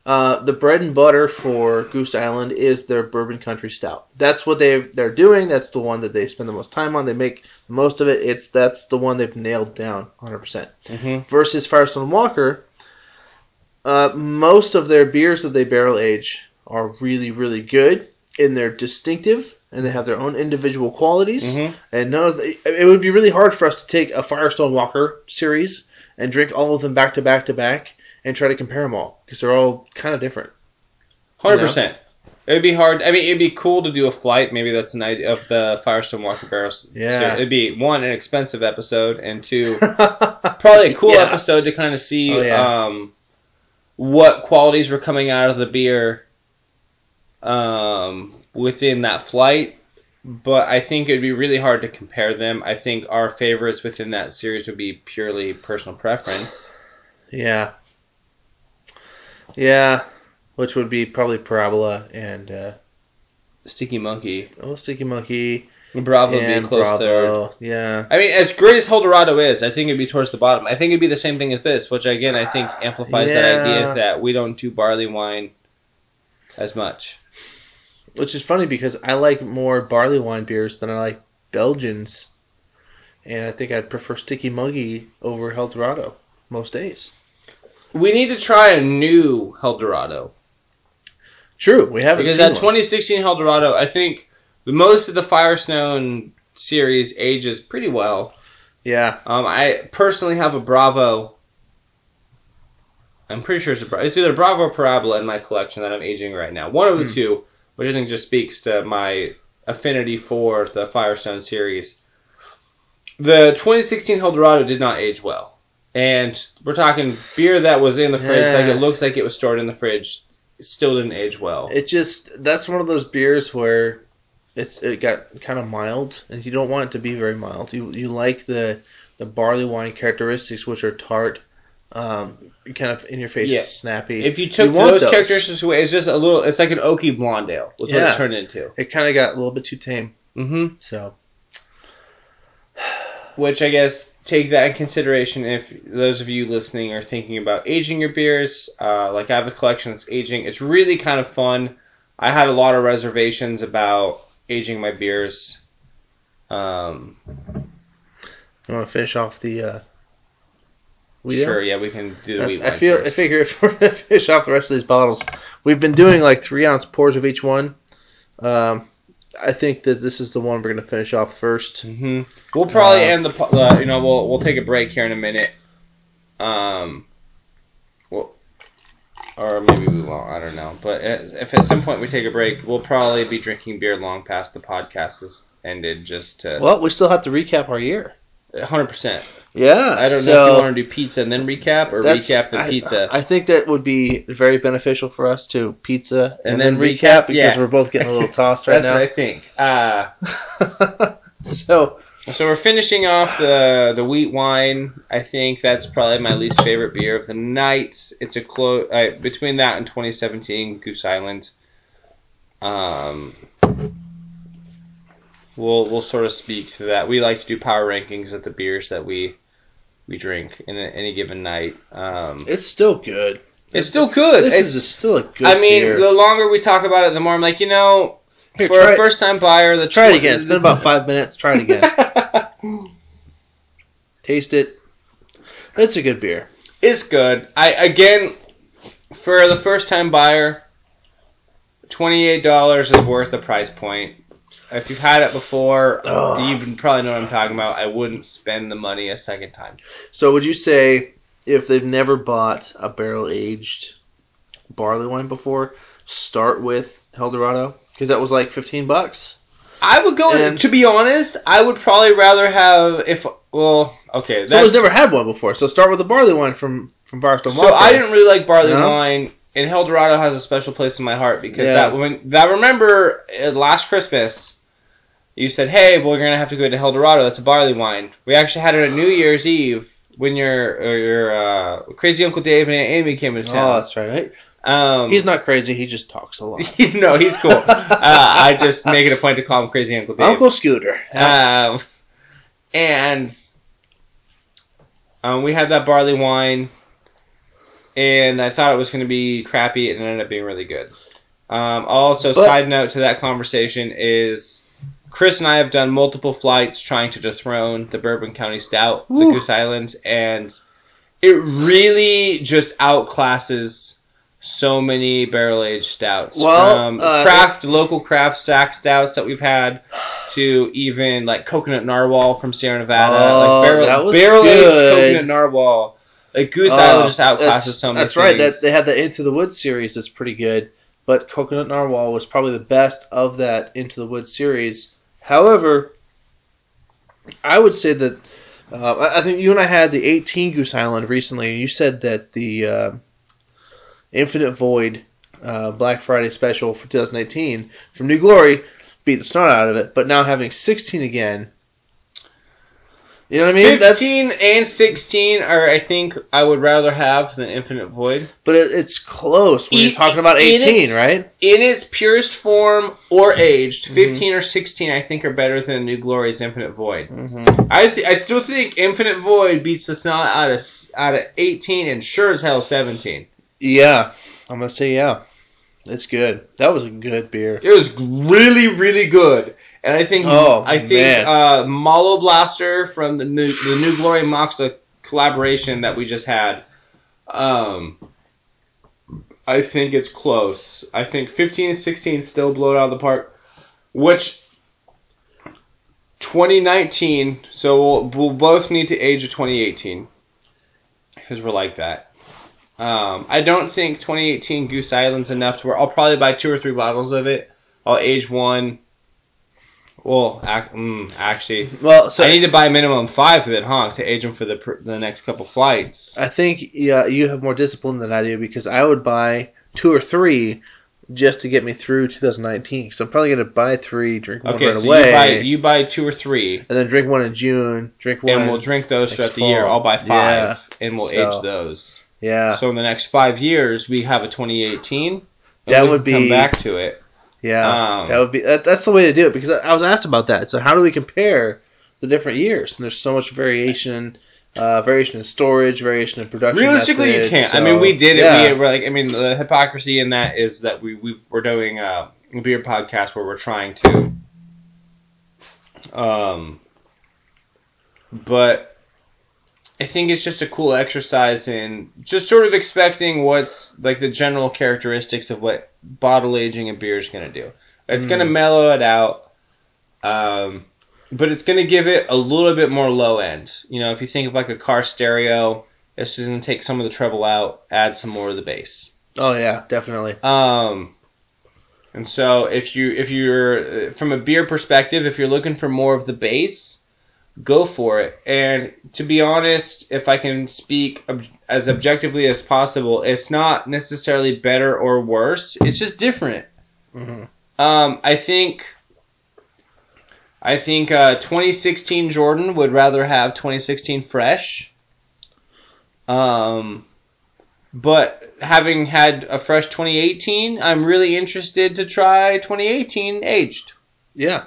uh, the bread and butter for Goose Island is their Bourbon County Stout. That's what they they're doing. That's the one that they spend the most time on. They make the most of it. It's that's the one they've nailed down 100. percent Mm-hmm. versus Firestone Walker, uh, most of their beers that they barrel age are really, really good and they're distinctive and they have their own individual qualities. Mhm. And none of the, it would be really hard for us to take a Firestone Walker series and drink all of them back to back to back and try to compare them all because they're all kind of different. Hundred percent. It would be hard. I mean, it'd be cool to do a flight. Maybe that's an idea of the Firestone Walker barrels. Yeah. So it'd be one an expensive episode, and two probably a cool Yeah. episode to kind of see Oh, yeah. um, what qualities were coming out of the beer um, within that flight. but I think it'd be really hard to compare them. I think our favorites within that series would be purely personal preference. Yeah. Yeah, which would be probably Parabola and uh, Sticky Monkey. oh, Sticky Monkey Bravo would be a close third. Yeah. I mean, as great as Helldorado is, I think it'd be towards the bottom. I think it'd be the same thing as this, which again I think amplifies that Yeah. idea that we don't do barley wine as much. Which is funny because I like more barley wine beers than I like Belgians. And I think I'd prefer Sticky Monkey over Helldorado most days. We need to try a new Helldorado True, we haven't because that one. 2016 Helldorado, I think the most of the Firestone series ages pretty well. Yeah, Um, I personally have a Bravo. I'm pretty sure it's a Bra- it's either Bravo or Parabola in my collection that I'm aging right now. One of the Hmm. two, which I think just speaks to my affinity for the Firestone series. The 2016 Helldorado did not age well, and we're talking beer that was in the fridge, Yeah. like it looks like it was stored in the fridge, still didn't age well. it just that's one of those beers where it's it got kind of mild, and you don't want it to be very mild. You you like the the barley wine characteristics, which are tart, um, kind of in your face, Yeah. snappy. if you took want those, those. characteristics away, it's just a little. It's like an oaky blonde ale. Was what it turned into. it kind of got a little bit too tame. Mm-hmm. So which I guess take that in consideration if those of you listening are thinking about aging your beers. Uh, like I have a collection that's aging. It's really kind of fun. I had a lot of reservations about aging my beers. Um, I want to finish off the. Uh, sure, yeah, we can do the wheat I, I feel I figure if we're gonna finish off the rest of these bottles, we've been doing like three ounce pours of each one. Um, I think that this is the one we're gonna finish off first. hmm We'll probably Uh, end the, the you know we'll we'll take a break here in a minute. Um, well, or maybe we won't. I don't know. But if at some point we take a break, we'll probably be drinking beer long past the podcast has ended. Just to Well, we still have to recap our year. hundred percent. Yeah, I don't so know if you want to do pizza and then recap or recap the I- pizza. I, think that would be very beneficial for us to pizza and, And then, then recap, recap, because yeah. we're both getting a little tossed right That's now. That's what I think. Uh, so so we're finishing off the the wheat wine. I think that's probably my least favorite beer of the night. It's a close uh, between that and 2017 Goose Island. Um, we'll we'll sort of speak to that. We like to do power rankings of the beers that we we drink in a, any given night. Um, it's still good. it's still good. This It's- is a, still a good. I mean, beer. the longer we talk about it, the more I'm like, you know, Here, for a first time buyer, the try it again. It's been about five minutes. Try it again. Taste it. It's a good beer. It's good. I again, for the first time buyer, twenty eight dollars is worth the price point. If you've had it before, Ugh. you probably know what I'm talking about. I wouldn't spend the money a second time. So would you say if they've never bought a barrel aged barley wine before, start with Helldorado because that was like fifteen bucks. I would go. And- to be honest, I would probably rather have if well, okay. That's, Someone's never had one before, so start with the barley wine from from Barstow. So I didn't really like barley No? wine, and Eldorado has a special place in my heart because Yeah. that when that remember uh, last Christmas, you said, "Hey, well, we're gonna have to go to Helldorado. That's a barley wine." We actually had it on New Year's Eve when your uh, your uh, crazy Uncle Dave and Aunt Amy came to town. Oh, town. that's right. um, He's not crazy. He just talks a lot. no, he's cool. uh, I just make it a point to call him Crazy Uncle Dave. Uncle Scooter. Um, and um, we had that barley wine, and I thought it was going to be crappy, and it ended up being really good. Um, also, But- side note to that conversation is Chris and I have done multiple flights trying to dethrone the Bourbon County Stout, the Goose Island, and it really just outclasses so many barrel aged stouts. Well, from uh, craft, local craft sack stouts that we've had to even like coconut narwhal from Sierra Nevada, Oh, like barrel, barrel aged coconut narwhal. Like Goose Oh, Island just outclasses that's, so many That's right. That they had the Into the Woods series that's pretty good, but Coconut Narwhal was probably the best of that Into the Woods series. However, I would say that uh, I think you and I had the 18 Goose Island recently, and you said that the uh, Infinite Void uh, Black Friday special for 2018 from New Glory beat the snot out of it. But now having 16 again, you know what I mean? 15 and 16 are, I think, I would rather have than Infinite Void. but it, it's close when you're talking about in its- 18, right? In its purest form or aged, Mm-hmm. 15 or 16, I think, are better than New Glory's Infinite Void. Mm-hmm. I th- I still think Infinite Void beats the snot out of out of 18 and sure as hell 17. Yeah, I'm gonna say yeah. It's good. That was a good beer. It was really really good, and I think Oh, I think man. uh, Malo Blaster from the new the New Glory Moksa collaboration that we just had. Um, I think it's close. I think 15 and 16 still blow it out of the park, which 2019. So we'll, we'll both need to age a 2018 because we're like that. Um, I don't think 2018 Goose Island's enough to where I'll probably buy two or three bottles of it. I'll age one. Well, ac- mm, actually, Well, so I need to buy minimum five of it, huh, to age them for the pr- the next couple flights. I think yeah, you have more discipline than I do because I would buy two or three just to get me through 2019. Because I'm probably gonna buy three, drink one Okay, right so away, you buy you buy two or three, and then drink one in June. Drink one. and we'll drink those throughout next the year. I'll buy five, Yeah. and we'll So- age those. yeah, So in the next five years, we have a 2018. That would can come back to it. Yeah. Um, that would be that, that's the way to do it because I, I was asked about that. So how do we compare the different years? And there's so much variation. Uh, variation in storage, variation in production. Realistically, you can't. I mean, we did it. Yeah. We were like, I mean, the hypocrisy in that is that we we we're doing uh, a beer podcast where we're trying to, um, but I think it's just a cool exercise in just sort of expecting what's like the general characteristics of what bottle aging a beer is going to do. It's going to Mm. mellow it out. Um, but it's going to give it a little bit more low end. You know, if you think of like a car stereo, it's just going to take some of the treble out, add some more of the bass. Oh yeah, definitely. Um, and so if you if you're uh, from a beer perspective, if you're looking for more of the bass, go for it. And to be honest, if I can speak ob- as objectively as possible, it's not necessarily better or worse. It's just different. hmm Um, I think. I think uh, 2016 Jordan would rather have 2016 fresh. Um, but having had a fresh 2018, I'm really interested to try 2018 aged. Yeah.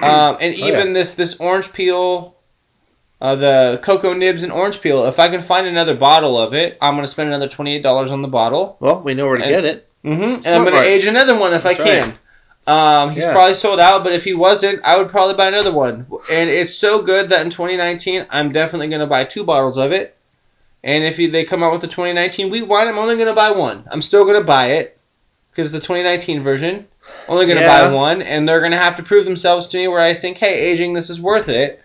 Um, and Oh, even this this orange peel, uh, the cocoa nibs and orange peel. If I can find another bottle of it, I'm gonna spend another 28 dollars on the bottle. Well, we know where to And- get it. Mm-hmm. And I'm gonna Mart. age another one if That's I can. Um, he's Yeah. probably sold out, but if he wasn't, I would probably buy another one. And it's so good that in 2019, I'm definitely gonna buy two bottles of it. And if he, they come out with the 2019 wheat wine, I'm only gonna buy one. I'm still gonna buy it because the 2019 version. Only gonna Yeah. buy one, and they're gonna have to prove themselves to me where I think, hey, aging this is worth it.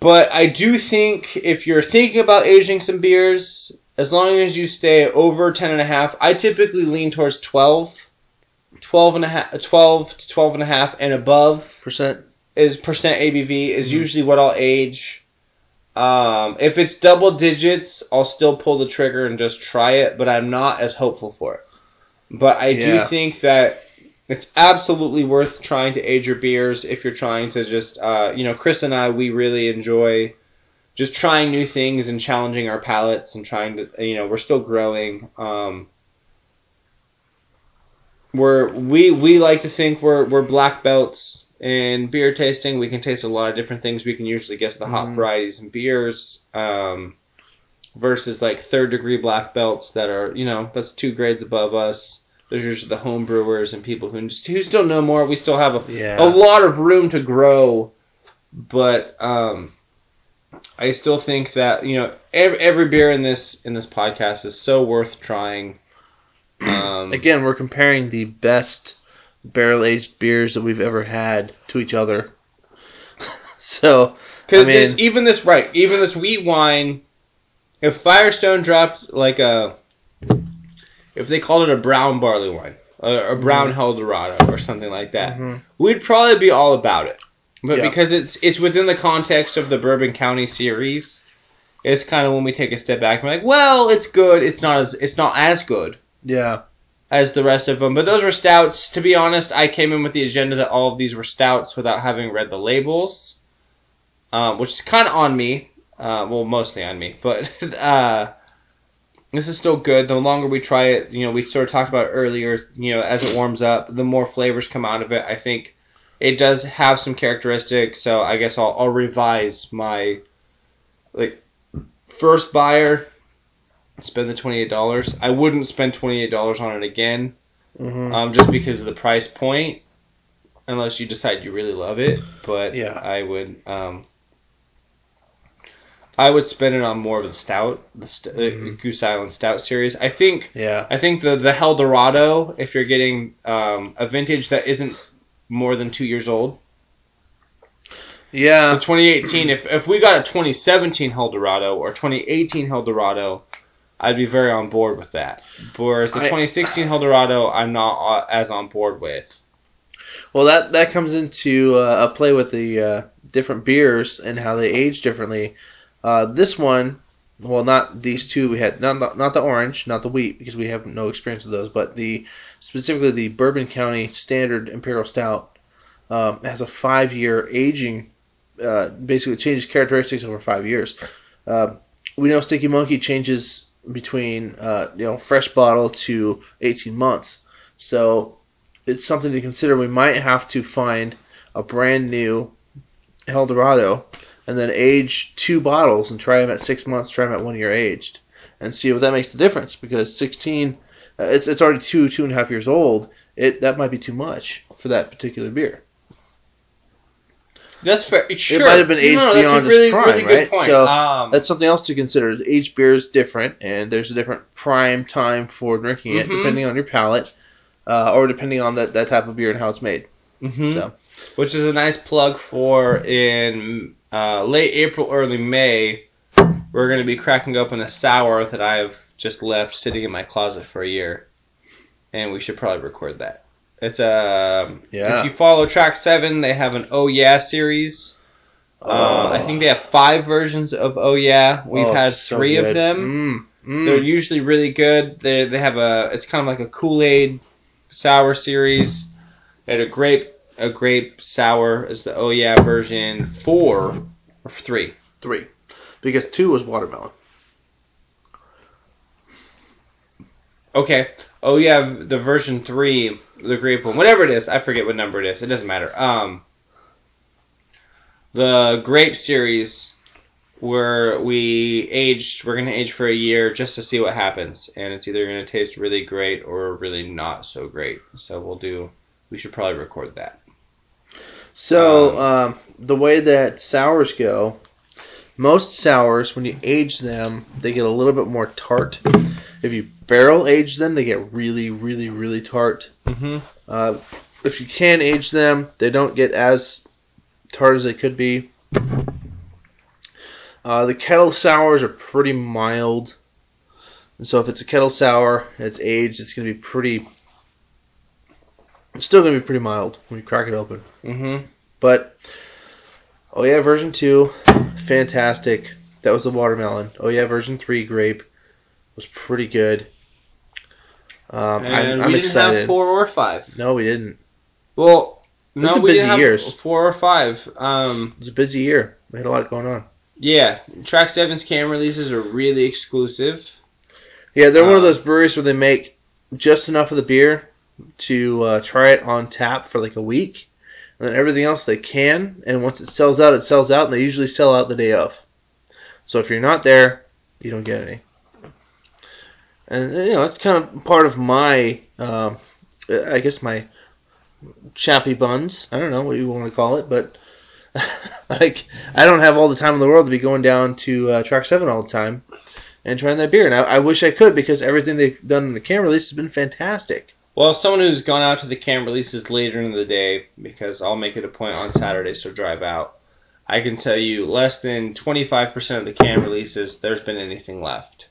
But I do think if you're thinking about aging some beers, as long as you stay over 10 and a half, I typically lean towards 12, 12 and a half, 12 to 12 and a half and above Percent. is percent ABV is Mhm. usually what I'll age. Um, if it's double digits, I'll still pull the trigger and just try it, but I'm not as hopeful for it. But I do think that it's absolutely worth trying to age your beers if you're trying to just, uh, you know, Chris and I, we really enjoy just trying new things and challenging our palates and trying to, you know, we're still growing. Um, we're we we like to think we're we're black belts in beer tasting. We can taste a lot of different things. We can usually guess the hop Mhm. varieties and beers. Um, versus like third degree black belts that are you know that's two grades above us. Those are usually the home brewers and people who just, who still know more. We still have a, Yeah. a lot of room to grow, but um, I still think that you know every, every beer in this in this podcast is so worth trying. Um, Again, we're comparing the best barrel aged beers that we've ever had to each other. so, Because I mean- this, even this, right, even this wheat wine, if Firestone dropped like a, if they called it a brown barley wine, a, a brown Helldorado or something like that, Mhm. we'd probably be all about it. But because it's it's within the context of the Bourbon County series, it's kind of when we take a step back and we're like, well, it's good, it's not as it's not as good. yeah. as the rest of them. But those were stouts. To be honest, I came in with the agenda that all of these were stouts without having read the labels, um, which is kind of on me. Uh, well, mostly on me, but uh, this is still good. The longer we try it, you know, we sort of talked about earlier. You know, as it warms up, the more flavors come out of it. I think it does have some characteristics. So I guess I'll, I'll revise my like first buyer. Spend the twenty eight dollars. I wouldn't spend twenty eight dollars on it again, Mm-hmm. um, just because of the price point. Unless you decide you really love it, but Yeah. I would. Um, I would spend it on more of the stout, the st- uh, Mhm. Goose Island Stout series. I think yeah. I think the the Helldorado, if you're getting um, a vintage that isn't more than two years old, the Yeah. 2018. If if we got a 2017 Helldorado or 2018 Helldorado, I'd be very on board with that. Whereas the I- 2016 Helldorado, I'm not uh, as on board with. Well, that that comes into uh, a play with the uh, different beers and how they age differently. Uh, this one, well, not these two. We had not the, not the orange, not the wheat, because we have no experience with those. But the specifically the Bourbon County Standard Imperial Stout um, has a five-year aging. Uh, basically, changes characteristics over five years. Uh, we know Sticky Monkey changes between uh, you know fresh bottle to 18 months. So it's something to consider. We might have to find a brand new Helldorado and then age two bottles and try them at six months, try them at one year aged, and see what that makes the difference. Because 16, uh, it's it's already two two and a half years old. It that might be too much for that particular beer. That's fair. It, Sure. might have been aged no, that's beyond a its really, prime, really right? point. So, um, That's something else to consider. Each beer is different, and there's a different prime time for drinking it, Mhm. depending on your palate, uh, or depending on that, that type of beer and how it's made. mhm. so. Which is a nice plug for in uh, late April, early May. We're going to be cracking open a sour that I've just left sitting in my closet for a year, and we should probably record that. It's a Yeah. if you follow Track Seven, they have an Oh Yeah series. Uh, I think they have five versions of Oh Yeah. We've Oh, had so three of them. Mm, mm. They're usually really good. They they have a it's kind of like a Kool Aid sour series. They had a grape a grape sour is the oh yeah version four or three. Three. Because two was watermelon. Okay. Oh yeah, the version three, the grape one, whatever it is, I forget what number it is. It doesn't matter. Um, the grape series where we aged, we're gonna age for a year just to see what happens, and it's either gonna taste really great or really not so great. So we'll do. We should probably record that. So um, the way that sours go, most sours when you age them, they get a little bit more tart. If you barrel age them, they get really, really, really tart. Mm-hmm. Uh, if you can age them, they don't get as tart as they could be. Uh, the kettle sours are pretty mild. And so if it's a kettle sour, and it's aged, it's going to be pretty. It's still going to be pretty mild when you crack it open. Mm-hmm. But oh yeah, version two, fantastic. That was the watermelon. Oh yeah, version three grape was pretty good. Um, And I'm, we I'm didn't excited. have four or five. No, we didn't. Well, no, we busy didn't have years. four or five. Um, It was a busy year. We had a lot going on. yeah, Track Seven's cam releases are really exclusive. Yeah, they're one of Um, those breweries where they make just enough of the beer to uh, try it on tap for like a week, and then everything else they can. And once it sells out, it sells out, and they usually sell out the day of. So if you're not there, you don't get any. And you know, it's kind of part of my, um, I guess my chappy buns. I don't know what you want to call it, but like I don't have all the time in the world to be going down to uh, Track Seven all the time and trying that beer. And I, I wish I could because everything they've done in the can release has been fantastic. Well, someone who's gone out to the cam releases later in the day, because I'll make it a point on Saturdays to drive out. I can tell you, less than 25% of the cam releases, there's been anything left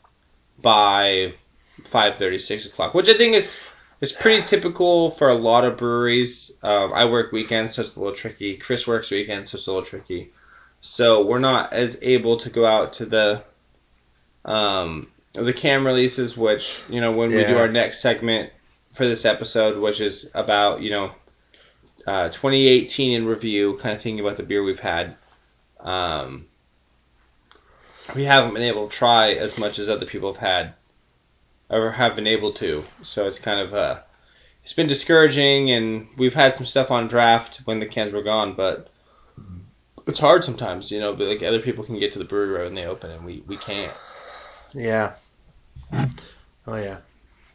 by 5:30, 6 o'clock, which I think is is pretty typical for a lot of breweries. Um, I work weekends, so it's a little tricky. Chris works weekends, so it's a little tricky. So we're not as able to go out to the um, the cam releases, which you know when we do our next segment for this episode, which is about you know uh, 2018 in review, kind of thinking about the beer we've had. Um, we haven't been able to try as much as other people have had, or have been able to. So it's kind of uh, it's been discouraging, and we've had some stuff on draft when the cans were gone, but it's hard sometimes, you know. But like other people can get to the brewery when they open, and we we can't. Yeah. Oh yeah.